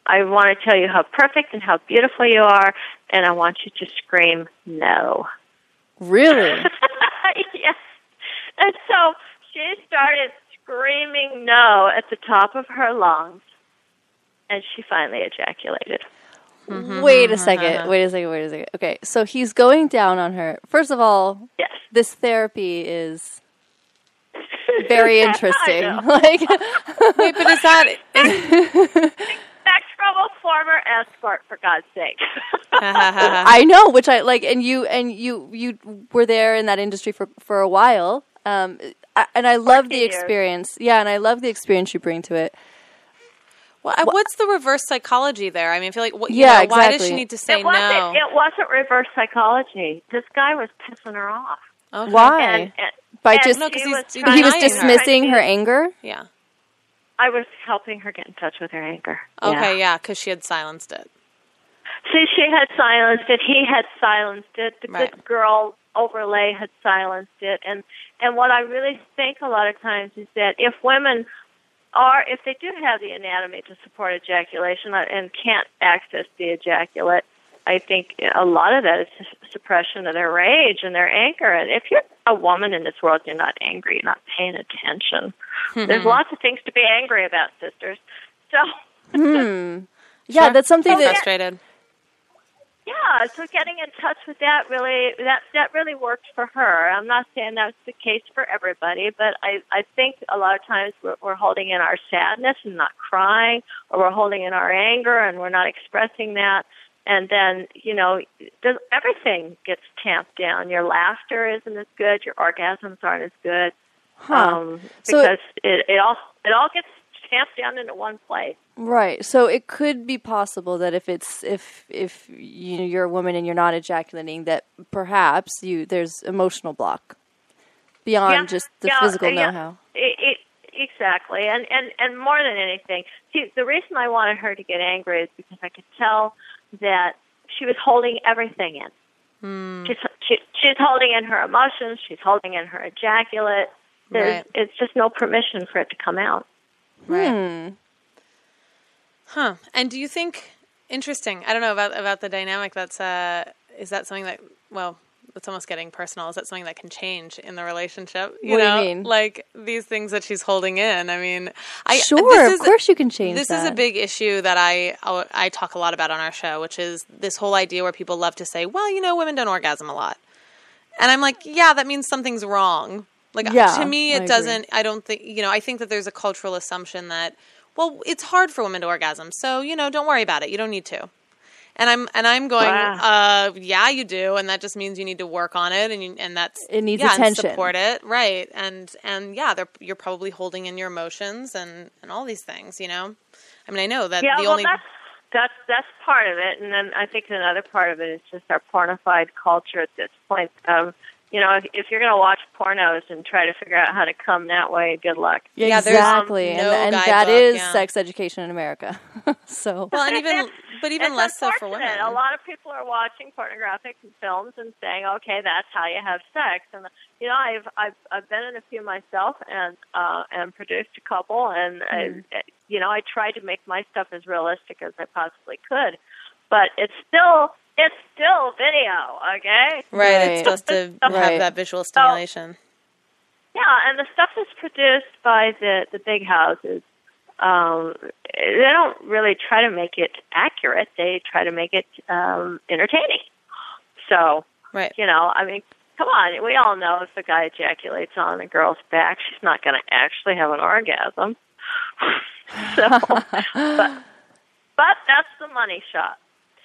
I want to tell you how perfect and how beautiful you are, and I want you to scream no. Really? *laughs* yes. And so she started screaming no at the top of her lungs, and she finally ejaculated. Mm-hmm, wait a mm-hmm, second. Mm-hmm. Wait a second. Wait a second. Okay, so he's going down on her. First of all, Yes. this therapy is *laughs* very I interesting. know. *laughs* like, Wait, but is that *laughs* Ex-trouble former escort, for God's sake. I know, which I like, and you and you you were there in that industry for for a while, um, I, and I love the 14 years. experience. Yeah, and I love the experience you bring to it. Well, what's the reverse psychology there? I mean, I feel like what, you Yeah, know, why does she need to say it wasn't. no? It wasn't reverse psychology. This guy was pissing her off. Okay. Why? And, and By and just No, 'cause she he's- was he was to- denying her. dismissing her anger. Yeah. I was helping her get in touch with her anger. Okay, Yeah. yeah, because she had silenced it. See, she had silenced it. He had silenced it. The Right. good girl overlay had silenced it. And and what I really think a lot of times is that if women are, if they do have the anatomy to support ejaculation and can't access the ejaculate, I think a lot of that is suppression of their rage and their anger. And if you're a woman in this world, you're not angry, you're not paying attention. There's lots of things to be angry about, sisters. So. Hmm. *laughs* Yeah, Sure. that's something I'm that frustrated. Yeah, so getting in touch with that really that that really worked for her. I'm not saying that's the case for everybody, but I I think a lot of times we're, we're holding in our sadness and not crying, or we're holding in our anger and we're not expressing that, and then you know does, everything gets tamped down. Your laughter isn't as good. Your orgasms aren't as good Huh. um, So- because it, it all it all gets tamped down into one place. Right. So it could be possible that if it's if if you, you're a woman and you're not ejaculating, that perhaps you there's emotional block beyond Yeah, just the yeah, physical yeah. know-how. It, it, exactly, and and and more than anything, see, the reason I wanted her to get angry is because I could tell that she was holding everything in. Hmm. She's she, she's holding in her emotions. She's holding in her ejaculate, There's, Right. It's just no permission for it to come out. Right. Hmm. Huh. And do you think interesting? I don't know about about the dynamic. That's uh, is that something that well, it's almost getting personal. Is that something that can change in the relationship? You What you know, mean? like these things that she's holding in. I mean, I Sure, this of course you can change This is a big issue that I I talk a lot about on our show, which is this whole idea where people love to say, "Well, you know, women don't orgasm a lot," and I'm like, "Yeah, that means something's wrong." Like Yeah, to me, it agree. doesn't. I don't think you know. I think that there's a cultural assumption that well, it's hard for women to orgasm, so you know, don't worry about it. You don't need to. And I'm and I'm going, Wow. uh, yeah, you do, and that just means you need to work on it, and you, and that's It needs yeah, and attention. support it, right? And and yeah, they're, you're probably holding in your emotions and and all these things, you know. I mean, I know that Yeah, the well, only that's that's that's part of it, and then I think another part of it is just our pornified culture at this point. Um, you know, if, if you're going to watch pornos and try to figure out how to come that way, good luck. Yeah, Yeah, there's, um, exactly, and, no and that guidebook, is yeah. sex education in America. *laughs* so well, and even but even it's less so for women. A lot of people are watching pornographic films and saying, "Okay, that's how you have sex." And you know, I've I've I've been in a few myself and uh, and produced a couple, and Mm-hmm. I, you know, I tried to make my stuff as realistic as I possibly could, but it's still it's still video, okay? Right, Right. it's supposed to *laughs* Right. have that visual stimulation. Yeah, and the stuff that's produced by the the big houses, um, they don't really try to make it accurate. They try to make it um, entertaining. So, Right. you know, I mean, come on, we all know if a guy ejaculates on a girl's back, she's not going to actually have an orgasm. *laughs* so, *laughs* but but that's the money shot.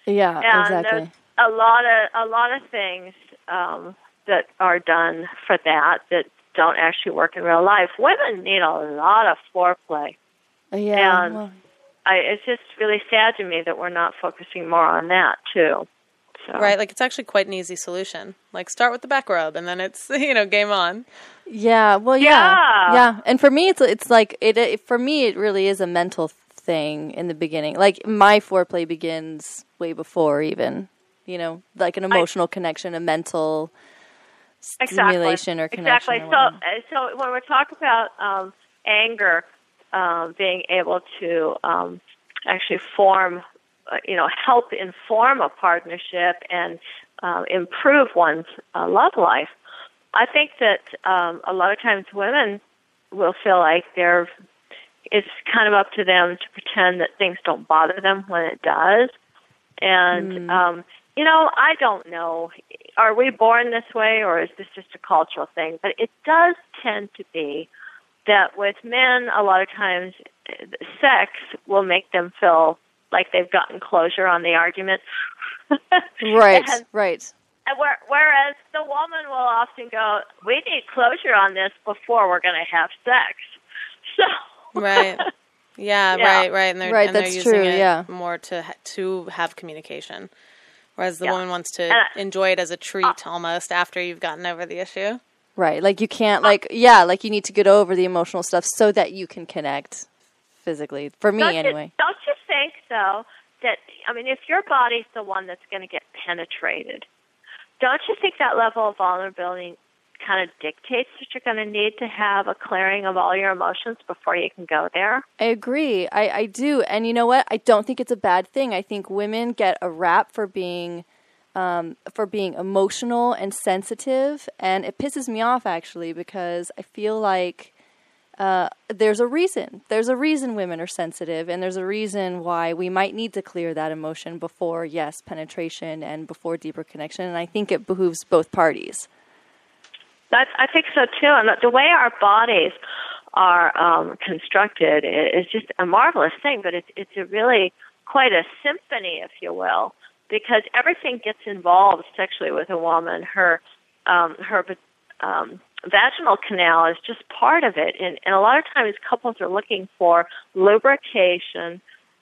Yeah, And exactly. there's a lot of a lot of things um, that are done for that that don't actually work in real life. Women need a lot of foreplay. Yeah, and- well, I, it's just really sad to me that we're not focusing more on that too. So, Right, like it's actually quite an easy solution. Like start with the back rub, and then it's *laughs* you know game on. yeah. Well, yeah, Yeah. yeah. And for me, it's it's like it, it. For me, it really is a mental thing in the beginning. Like my foreplay begins way before even. You know, like an emotional connection, a mental stimulation or connection. Exactly. or So, uh, so when we talk about um, anger, um, being able to um, actually form, uh, you know, help inform a partnership and uh, improve one's uh, love life, I think that um, a lot of times women will feel like they're. It's kind of up to them to pretend that things don't bother them when it does, and um, you know, I don't know. Are we born this way, or is this just a cultural thing? But it does tend to be that with men, a lot of times, sex will make them feel like they've gotten closure on the argument. right, *laughs* And, right. and whereas the woman will often go, "We need closure on this before we're going to have sex." *laughs* So Right. Yeah, *laughs* Yeah. right, right. And they're, Right, and they're that's using true, it yeah. more to ha- to have communication, whereas the Yeah. woman wants to I- enjoy it as a treat Uh, almost after you've gotten over the issue. Right. Like you can't like yeah, like you need to get over the emotional stuff so that you can connect physically. For me don't anyway. You, don't you think though that I mean, if your body's the one that's going to get penetrated, don't you think that level of vulnerability kind of dictates that you're going to need to have a clearing of all your emotions before you can go there? I agree. I, I do. And you know what? I don't think it's a bad thing. I think women get a rap for being um, for being emotional and sensitive and it pisses me off actually because I feel like uh, there's a reason. There's a reason women are sensitive, and there's a reason why we might need to clear that emotion before, yes, penetration and before deeper connection. And I think it behooves both parties. That's, I think so too. And the, way our bodies are um, constructed is just a marvelous thing. But it's it's a really quite a symphony, if you will, because everything gets involved sexually with a woman. Her um, her um, vaginal canal is just part of it, and, and a lot of times couples are looking for lubrication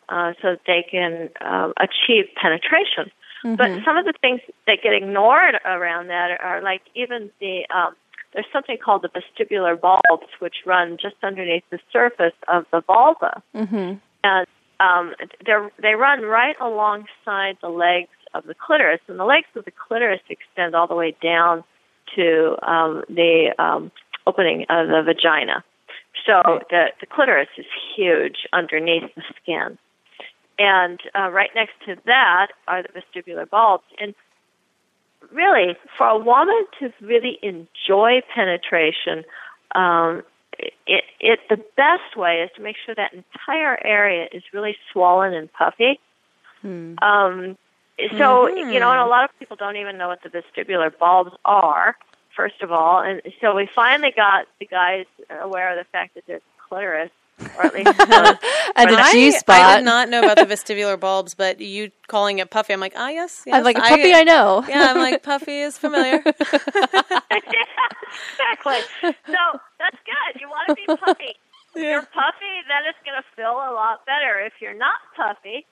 uh, so that they can um, achieve penetration. But some of the things that get ignored around that are like even the um, there's something called the vestibular bulbs, which run just underneath the surface of the vulva, hmm and um, they're they run right alongside the legs of the clitoris, and the legs of the clitoris extend all the way down to um, the um, opening of the vagina. So the the clitoris is huge underneath the skin, and uh, right next to that are the vestibular bulbs. And really, for a woman to really enjoy penetration, um, it, it the best way is to make sure that entire area is really swollen and puffy. Um, so you know, and a lot of people don't even know what the vestibular bulbs are. First of all, and so we finally got the guys aware of the fact that there's clitoris, or at least And *laughs* the I, G I spot. did not know about the *laughs* vestibular bulbs, but you calling it puffy, I'm like, ah, yes, yes. I'm like, a puffy, I know. Yeah, I'm like, puffy is familiar. *laughs* exactly. So that's good. You want to be puffy. If you're puffy, then it's going to feel a lot better. If you're not puffy,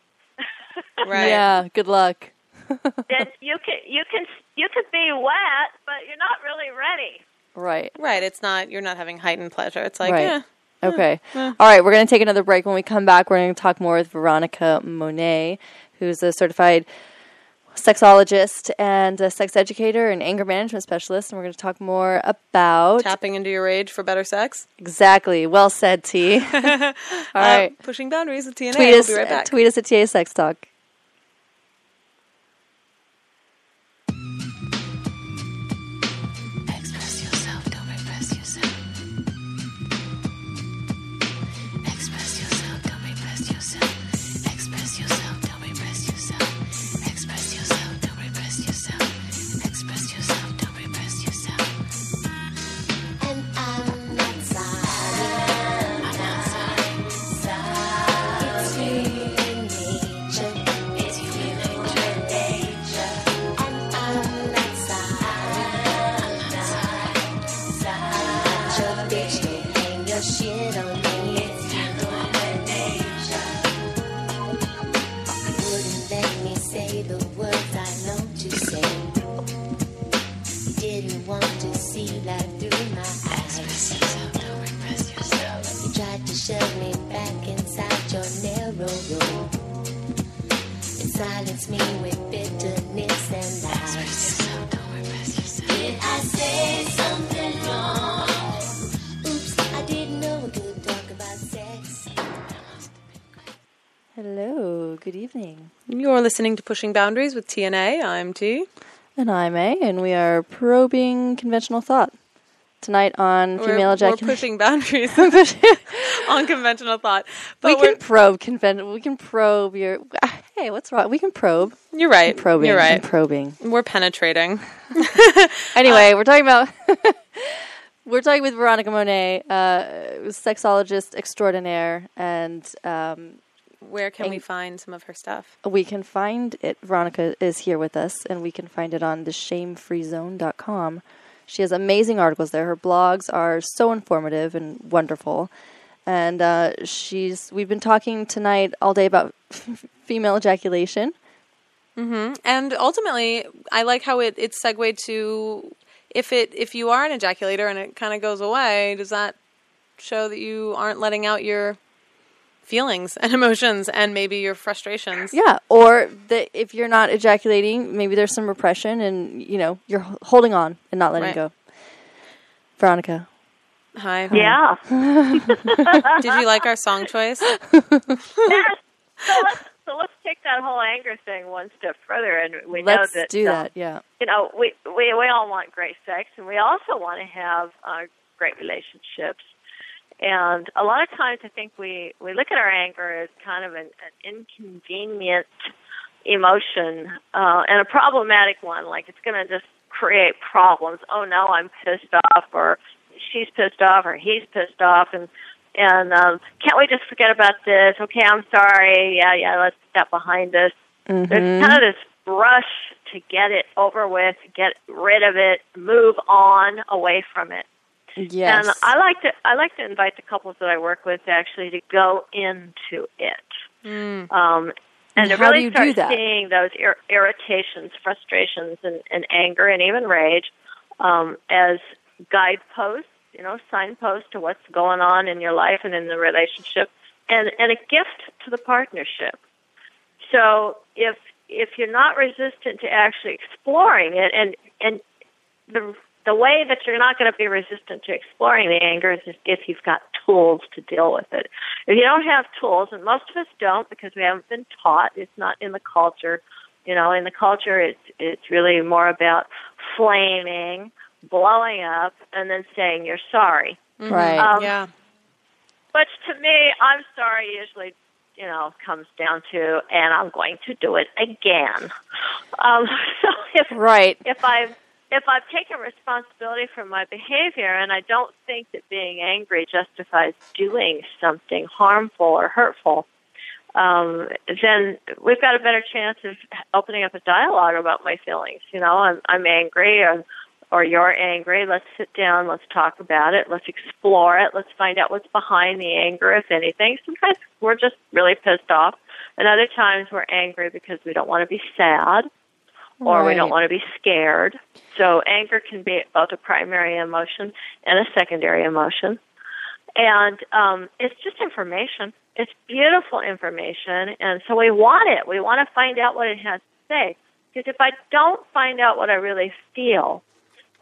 Right. Yeah, good luck. then you can you can you could be wet, but you're not really ready. Right. Right. It's not, you're not having heightened pleasure. It's like, Right. yeah. Okay. All right, we're going to take another break. When we come back, we're going to talk more with Veronica Monet, who's a certified sexologist and a sex educator and anger management specialist. And we're going to talk more about. Tapping into your rage for better sex. Exactly. Well said, T. *laughs* All right. Uh, pushing boundaries with T&A. tweet we'll us, be right back. tweet us at TA Sex Talk. Listening to Pushing Boundaries with T&A. I'm T. And I'm A, and we are probing conventional thought tonight on We're, female we're pushing boundaries *laughs* *laughs* on conventional thought. But we can probe conven- We can probe your. Hey, what's wrong? We can probe. you're right. Probing. You're right. probing. We're penetrating. *laughs* Anyway, we're talking about. we're talking with Veronica Monet, uh, sexologist extraordinaire, and um, Where can we find some of her stuff? we can find it. Veronica is here with us, and we can find it on theshamefreezone.com. She has amazing articles there. Her blogs are so informative and wonderful. And uh, she's we've been talking tonight all day about *laughs* female ejaculation. Mm-hmm. And ultimately, I like how it it's segued to if it if you are an ejaculator and it kind of goes away, does that show that you aren't letting out your feelings and *laughs* emotions and maybe your frustrations? Yeah, or that if you're not ejaculating, maybe there's some repression, and you know you're holding on and not letting Right. go. Veronica, Hi. Yeah. *laughs* Did you like our song choice? Yes. *laughs* So let's so let's take that whole anger thing one step further, and we let's know that do uh, that. Yeah, you know we we we all want great sex, and we also want to have uh, great relationships. And a lot of times, I think we we look at our anger as kind of an, an inconvenient emotion uh, and a problematic one. Like it's going to just create problems. Oh no, I'm pissed off, or she's pissed off, or he's pissed off, and and um, can't we just forget about this? Okay, I'm sorry. Yeah, yeah, let's that behind us. Mm-hmm. There's kind of this rush to get it over with, get rid of it, move on away from it. Yes, And I like to I like to invite the couples that I work with actually to go into it. Um, and, And to do really you start do seeing those ir- irritations, frustrations, and, and anger, and even rage um, as guideposts, you know, signposts to what's going on in your life and in the relationship, and and a gift to the partnership. So if if you're not resistant to actually exploring it, and and the the way that you're not going to be resistant to exploring the anger is if- you've got tools to deal with it. If you don't have tools, and most of us don't because we haven't been taught, it's not in the culture. You know, in the culture, it's it's really more about flaming, blowing up, and then saying you're sorry. Right. Um, yeah. Which to me, I'm sorry usually, you know, comes down to, and I'm going to do it again. Um, *laughs* so if right. if I've if I've taken responsibility for my behavior and I don't think that being angry justifies doing something harmful or hurtful, um, then we've got a better chance of opening up a dialogue about my feelings. You know, I'm, I'm angry or, or you're angry. Let's sit down. Let's talk about it. Let's explore it. Let's find out what's behind the anger, if anything. Sometimes we're just really pissed off. And other times we're angry because we don't want to be sad or we don't want to be scared. So anger can be both a primary emotion and a secondary emotion. And um, it's just information. It's beautiful information, and so we want it. We want to find out what it has to say. Because if I don't find out what I really feel,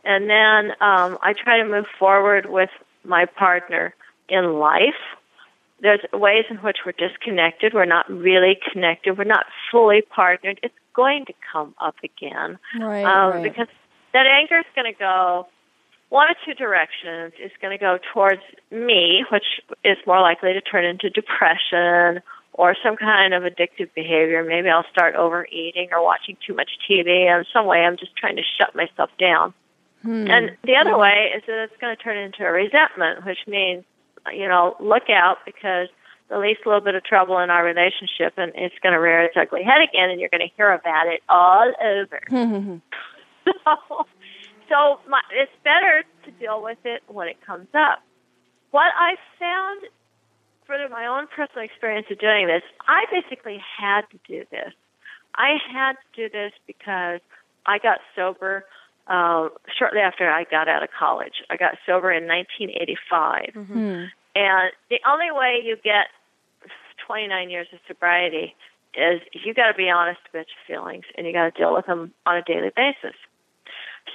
and then um, I try to move forward with my partner in life, there's ways in which we're disconnected. We're not really connected. We're not fully partnered. It's going to come up again Right. um, right. because that anger is going to go one of two directions. It's going to go towards me, which is more likely to turn into depression or some kind of addictive behavior. Maybe I'll start overeating or watching too much TV. In some way, I'm just trying to shut myself down. Hmm. And the other way is that it's going to turn into a resentment, which means, you know, look out because the least a little bit of trouble in our relationship and it's going to rear its ugly head again and you're going to hear about it all over. so, *laughs* *laughs* so my, it's better to deal with it when it comes up. What I found through my own personal experience of doing this, I basically had to do this. I had to do this because I got sober uh, shortly after I got out of college. I got sober in 1985. Hmm. And the only way you get 29 years of sobriety is you got to be honest about your feelings and you got to deal with them on a daily basis.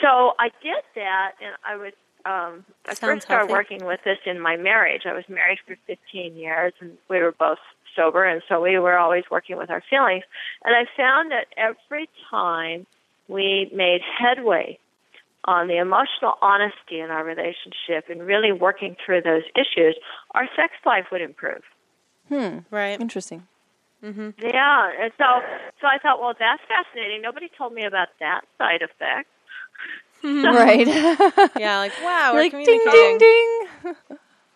So I did that, and I was um, I Sounds first started healthy. working with this in my marriage. I was married for 15 years, and we were both sober, and so we were always working with our feelings. And I found that every time we made headway on the emotional honesty in our relationship and really working through those issues, our sex life would improve. Hmm. Right. Interesting. Yeah, and so so I thought, well, that's fascinating. Nobody told me about that side effect. right. *laughs* Yeah, like wow, we're like ding communicating. ding ding.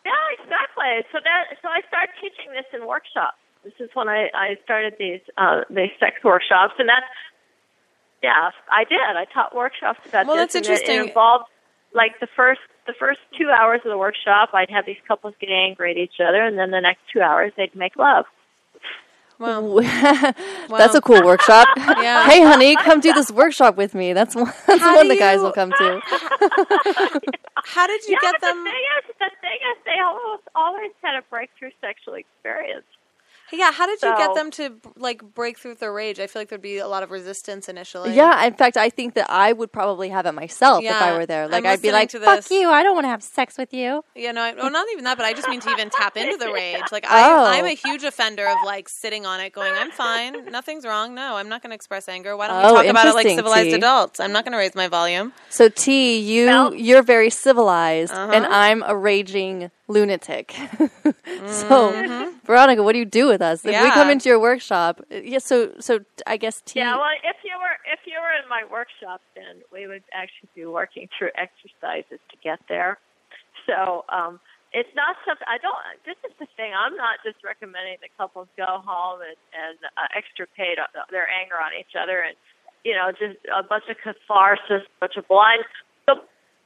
Yeah, exactly. So that so I started teaching this in workshops. This is when I I started these uh these sex workshops, and that's yeah, I did. I taught workshops about Well, this. that's and it- interesting. It involved like the first the first two hours of the workshop, I'd have these couples get angry at each other, and then the next two hours they'd make love. Well, *laughs* That's a cool workshop. *laughs* Yeah. Hey, honey, come do this workshop with me. That's one, *laughs* that's How one do the guys you- will come to. How did you yeah, get them? the thing is, the thing is, they almost always had a breakthrough sexual experience. Yeah, how did you get them to like break through their rage? I feel like there'd be a lot of resistance initially. Yeah, in fact, I think that I would probably have it myself if I were there. Like, I'd be like, to "Fuck this. you! I don't want to have sex with you." Yeah, no, I, well, not even that, but I just mean to even tap into the rage. Like, Oh. I, I'm a huge offender of like sitting on it, going, "I'm fine, nothing's wrong. No, I'm not going to express anger. Why don't we Oh, talk about it like civilized T. adults? I'm not going to raise my volume." So T, you Well- you're very civilized, Uh-huh. and I'm a raging lunatic. *laughs* so, Mm-hmm. Veronica, what do you do with us if we come into your workshop? uh, Yeah, so so I guess T. Yeah, well, if you were if you were in my workshop, then we would actually be working through exercises to get there. So um, it's not something I don't. This is the thing. I'm not just recommending that couples go home and and uh, extirpate uh, their anger on each other and you know just a bunch of catharsis, a bunch of blind.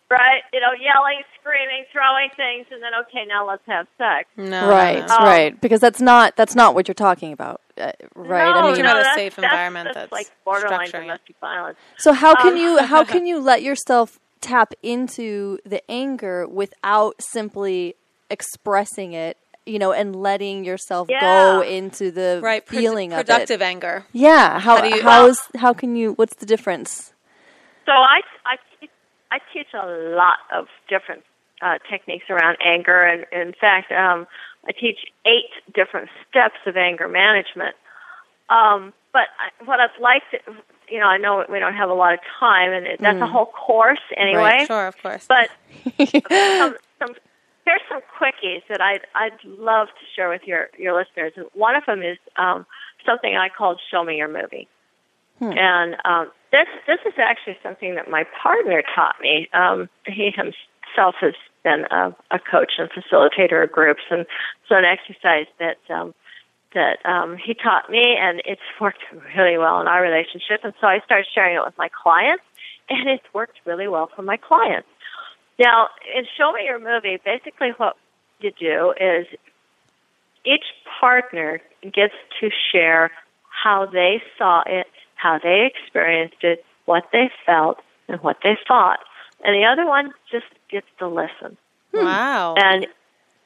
Right, you know, yelling, screaming, throwing things, and then okay, now let's have sex. No, right, no, no. Um, right, because that's not that's not what you're talking about, uh, right? No, I mean, you're Talking about a safe that's- environment that's, that's like borderline structuring it. domestic violence. So how can Um, you *laughs* how can you let yourself tap into the anger without simply expressing it, you know, and letting yourself Yeah. go into the Right, pro- feeling of productive anger. Yeah. How How do you- how's how can you? What's the difference? So I I teach I teach a lot of different uh, techniques around anger, and in fact, um, I teach eight different steps of anger management. Um, but I, what I'd like to, you know, I know we don't have a lot of time, and it, that's a whole course anyway. Sure, of course. But *laughs* some, some, here's some quickies that I'd I'd love to share with your your listeners. And one of them is um, something I called "Show Me Your Movie," and um, this this is actually something that my partner taught me. Um, he himself has been a, a coach and facilitator of groups, and so an exercise that um, that um, he taught me, and it's worked really well in our relationship. And so I started sharing it with my clients, and it's worked really well for my clients. Now, in Show Me Your Movie, basically what you do is each partner gets to share how they saw it, how they experienced it, what they felt, and what they thought. And the other one just gets to listen. Hmm. wow. And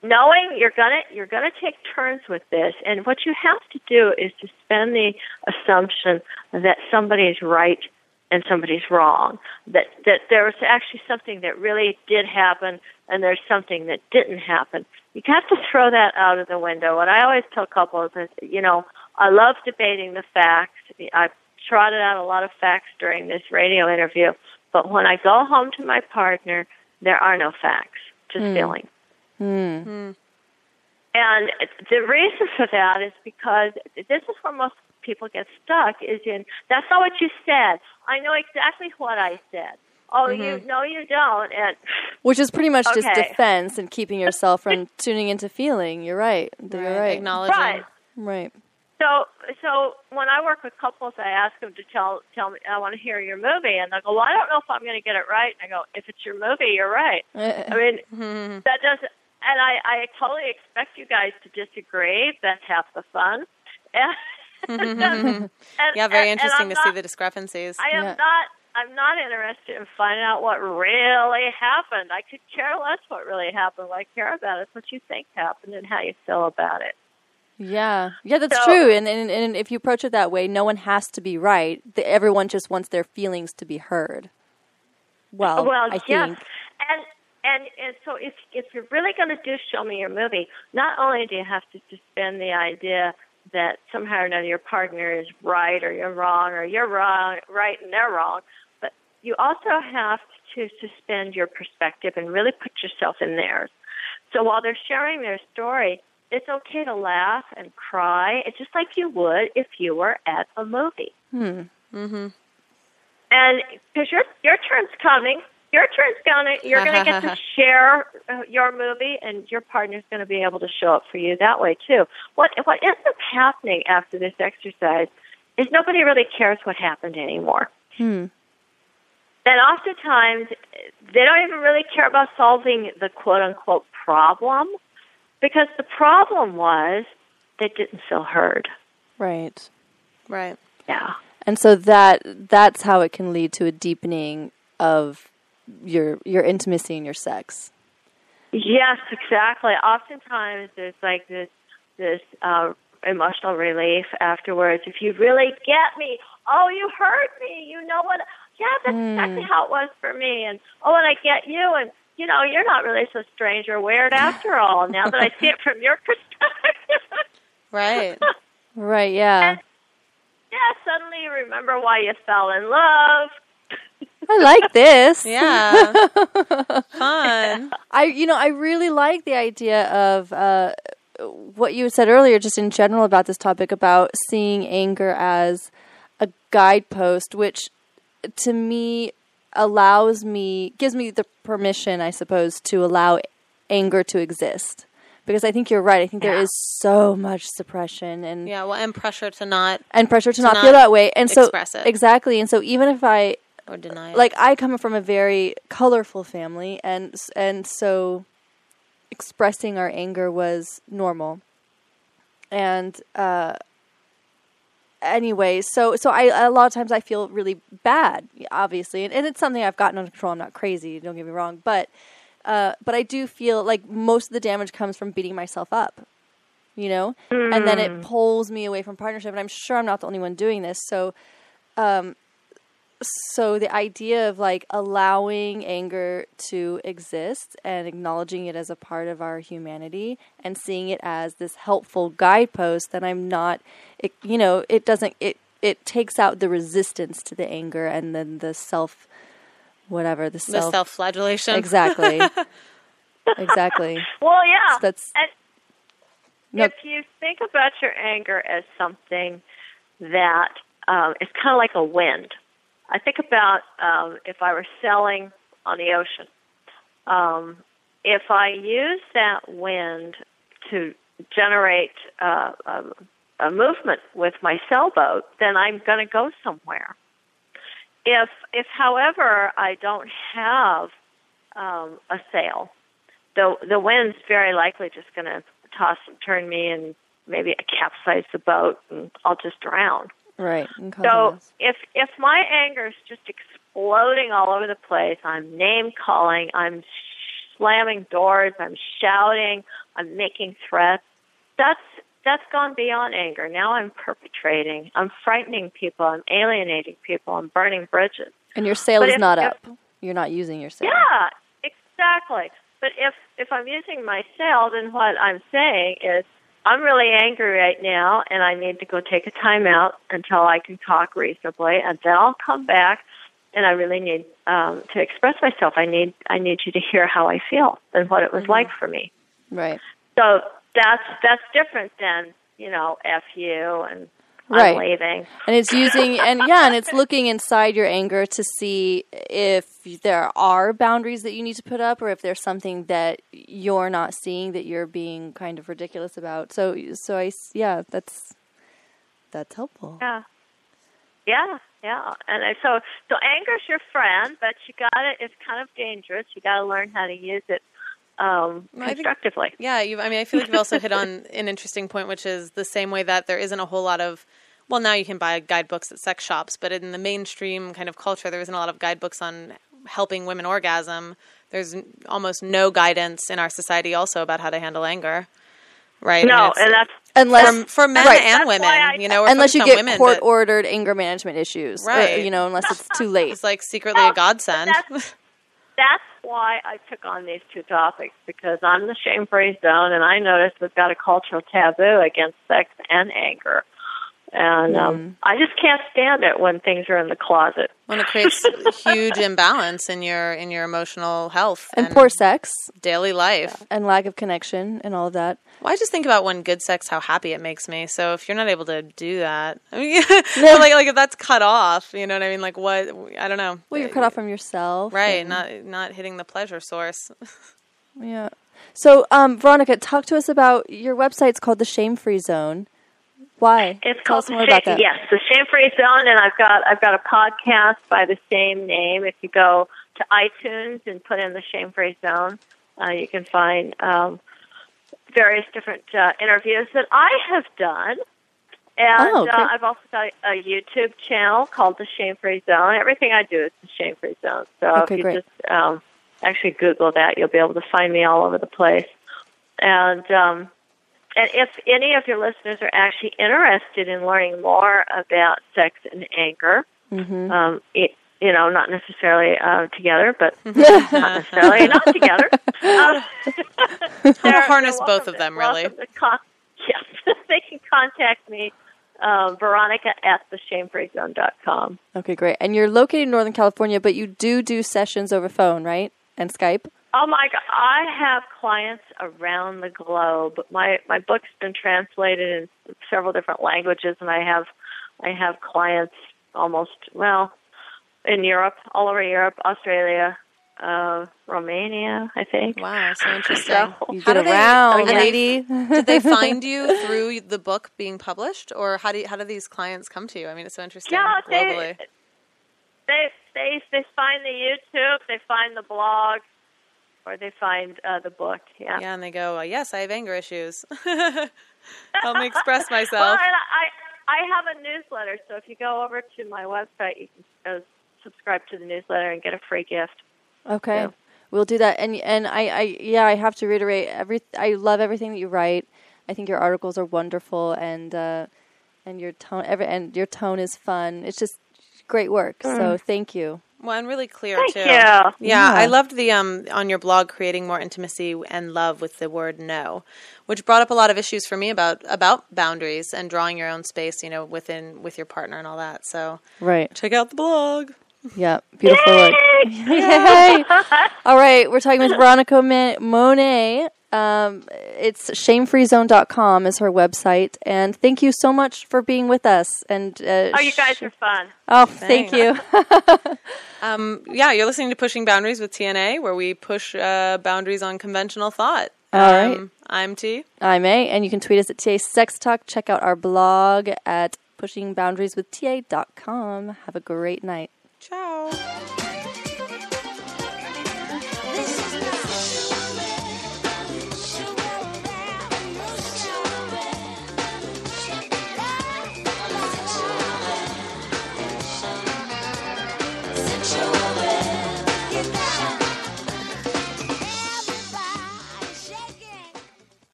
knowing you're gonna you're gonna take turns with this, and what you have to do is to spend the assumption that somebody's right and somebody's wrong. That that there was actually something that really did happen, and there's something that didn't happen. You have to throw that out of the window. What I always tell couples is, you know, I love debating the facts. I've trotted out a lot of facts during this radio interview, but when I go home to my partner, there are no facts, just hmm. feelings. Hmm. Hmm. And the reason for that is because this is where most people get stuck is in that's not what you said. I know exactly what I said. Oh, you mm-hmm. no, you don't. And Which is pretty much just defense and keeping *laughs* yourself from tuning into feeling. You're right. You're Right, right. Acknowledging. right. Right. So, so when I work with couples, I ask them to tell tell me I want to hear your movie, and they go, "Well, I don't know if I'm going to get it right." And I go, "If it's your movie, you're right." *laughs* Uh-huh. I mean, mm-hmm. that doesn't, and I I totally expect you guys to disagree. That's half the fun. *laughs* And, mm-hmm. and- Yeah, very and- and interesting to not- see the discrepancies. I am Yeah. not. I'm not interested in finding out what really happened. I could care less what really happened. What I care about is what you think happened and how you feel about it. Yeah, yeah, that's So- true. And, and and if you approach it that way, no one has to be right. The, everyone just wants their feelings to be heard. Well, well, I yes, think. and and and so if if you're really going to do show me your movie, not only do you have to suspend the idea that somehow or another your partner is right or you're wrong or you're wrong right and they're wrong, but you also have to suspend your perspective and really put yourself in theirs. So while they're sharing their story, it's okay to laugh and cry. It's just like you would if you were at a movie. Hmm. And because your your turn's coming, your turn's gonna you're gonna get to *laughs* share uh, your movie, and your partner's gonna be able to show up for you that way too. What what ends up happening after this exercise is nobody really cares what happened anymore. Hmm. And oftentimes, they don't even really care about solving the quote unquote problem because the problem was they didn't feel heard. Right. right. Yeah. And so that that's how it can lead to a deepening of your your intimacy and your sex. Yes, exactly. Oftentimes, there's like this this uh, emotional relief afterwards. If you really get me, oh, you heard me. You know what? Yeah, that's exactly how it was for me. And oh, and I get you. And you know, you're not really so strange or weird after all. Now that I see it from your *laughs* perspective. Right. Right. Yeah. yeah, suddenly you remember why you fell in love. I like this. Yeah. *laughs* Fun. I you know I really like the idea of uh, what you said earlier, just in general about this topic about seeing anger as a guidepost, which to me allows me gives me the permission, I suppose, to allow anger to exist. Because I think you're right. I think there Yeah. is so much suppression and Yeah. Well, and pressure to not and pressure to, not, not feel that way. And so express it. exactly. And so even if I or deny it. like I come from a very colorful family, and and so expressing our anger was normal. And uh, anyway, so so I a lot of times I feel really bad, obviously, and, and it's something I've gotten under control. I'm not crazy, don't get me wrong, but uh, but I do feel like most of the damage comes from beating myself up. You know, and then it pulls me away from partnership, and I'm sure I'm not the only one doing this. So, um, so the idea of like allowing anger to exist and acknowledging it as a part of our humanity and seeing it as this helpful guidepost that I'm not it, you know it doesn't it it takes out the resistance to the anger and then the self whatever the The self self flagellation. exactly *laughs* exactly Well, yeah. that's and no, if you think about your anger as something that um, is kind of like a wind, I think about um, if I were sailing on the ocean. Um, if I use that wind to generate uh, a, a movement with my sailboat, then I'm going to go somewhere. If, if, however, I don't have um, a sail, the the wind's very likely just going to toss and turn me, and maybe capsize the boat, and I'll just drown. Right So if if my anger is just exploding all over the place, I'm name calling, I'm slamming doors, I'm shouting, I'm making threats. That's that's gone beyond anger. Now I'm perpetrating. I'm frightening people. I'm alienating people. I'm burning bridges. and your sail but is if- not if- up you're not using your sail Yeah, exactly. But if if I'm using my sail, then what I'm saying is I'm really angry right now, and I need to go take a time out until I can talk reasonably, and then I'll come back. And I really need um, to express myself. I need I need you to hear how I feel and what it was like for me. right So that's that's different than you know f you and Right. I'm leaving. and it's using and *laughs* yeah and it's looking inside your anger to see if there are boundaries that you need to put up or if there's something that you're not seeing that you're being kind of ridiculous about so so I yeah that's that's helpful Yeah. Yeah, yeah. And I- so so anger's your friend, but you got to it's kind of dangerous. You got to learn how to use it um I think- constructively. Yeah, you I mean, I feel like you've also hit on an interesting point, which is the same way that there isn't a whole lot of. Well, now you can buy guidebooks at sex shops, but in the mainstream kind of culture, there isn't a lot of guidebooks on helping women orgasm. There's almost no guidance in our society also about how to handle anger, right? I mean, No, it's- and that's unless for, for men Right. and That's women, I- you know, we're unless you get women, court but ordered anger management issues or, Right. you know unless it's too *laughs* late it's like secretly a godsend. that's *laughs* that's why I took on these two topics because I'm the shame free zone and I noticed we've got a cultural taboo against sex and anger. And um I just can't stand it when things are in the closet. when it creates *laughs* huge imbalance in your in your emotional health and poor sex daily life. and lack of connection and all of that Well, I just think about when good sex, how happy it makes me. So if you're not able to do that, *laughs* I mean, like like if that's cut off, you know what I mean? Like what? I don't know. well you're cut off from yourself Right, and- not not hitting the pleasure source. *laughs* Yeah. So, um, Veronica, talk to us about your website. It's called the Shame Free Zone. Why? It's Tell called us more about that. yes, the Shame Free Zone, and I've got I've got a podcast by the same name. If you go to iTunes and put in the Shame Free Zone, uh, you can find um, various different uh, interviews that I have done. And Oh, okay. uh, I've also got a YouTube channel called the Shame Free Zone. Everything I do is the Shame Free Zone. So Okay, if you great. just um, actually Google that, you'll be able to find me all over the place. And um, and if any of your listeners are actually interested in learning more about sex and anger, Mm-hmm. um, it, you know, not necessarily uh, together, but *laughs* not necessarily not together. *laughs* Um, they're- harness both of them, really. con- *laughs* yes, they can contact me, uh, Veronica at theshamefreezone.com. Okay, great. And you're located in Northern California, but you do do sessions over phone, right? And Skype. Oh my God! I have clients around the globe. My my book's been translated in several different languages, and I have I have clients almost well in Europe, all over Europe, Australia, uh, Romania, I think. Wow, so *laughs* interesting. So, You How get do they- around, oh, lady. *laughs* Did they find you through the book being published, or how do you, how do these clients come to you? I mean, it's so interesting yeah, globally. they, they they they find the YouTube, they find the blog, or they find uh, the book. Yeah. Yeah, and they go, uh, "Yes, I have anger issues. *laughs* Help me express *laughs* Well, myself." and I I have a newsletter, so if you go over to my website, you can uh, subscribe to the newsletter and get a free gift. Okay. Yeah. We'll do that. And and I, I yeah, I have to reiterate every I love everything that you write. I think your articles are wonderful and uh and your tone every and your tone is fun. It's just great work. So thank you. Well, and really clear Thank too. you. Yeah, Yeah. I loved the um on your blog creating more intimacy and love with the word no, which brought up a lot of issues for me about about boundaries and drawing your own space, you know, within with your partner and all that. So Right. check out the blog. Yeah. Beautiful work. Yay! *laughs* *laughs* All right, we're talking with Veronica Monet. Um, it's shamefreezone.com is her website. And thank you so much for being with us. And uh, Oh, you guys sh- are fun. Oh, thank you. *laughs* Um, yeah, you're listening to Pushing Boundaries with T&A, where we push uh, boundaries on conventional thought. All right. um, I'm T. I'm A, and you can tweet us at TA Sex Talk. Check out our blog at pushingboundarieswithtA.com. Have a great night. Ciao.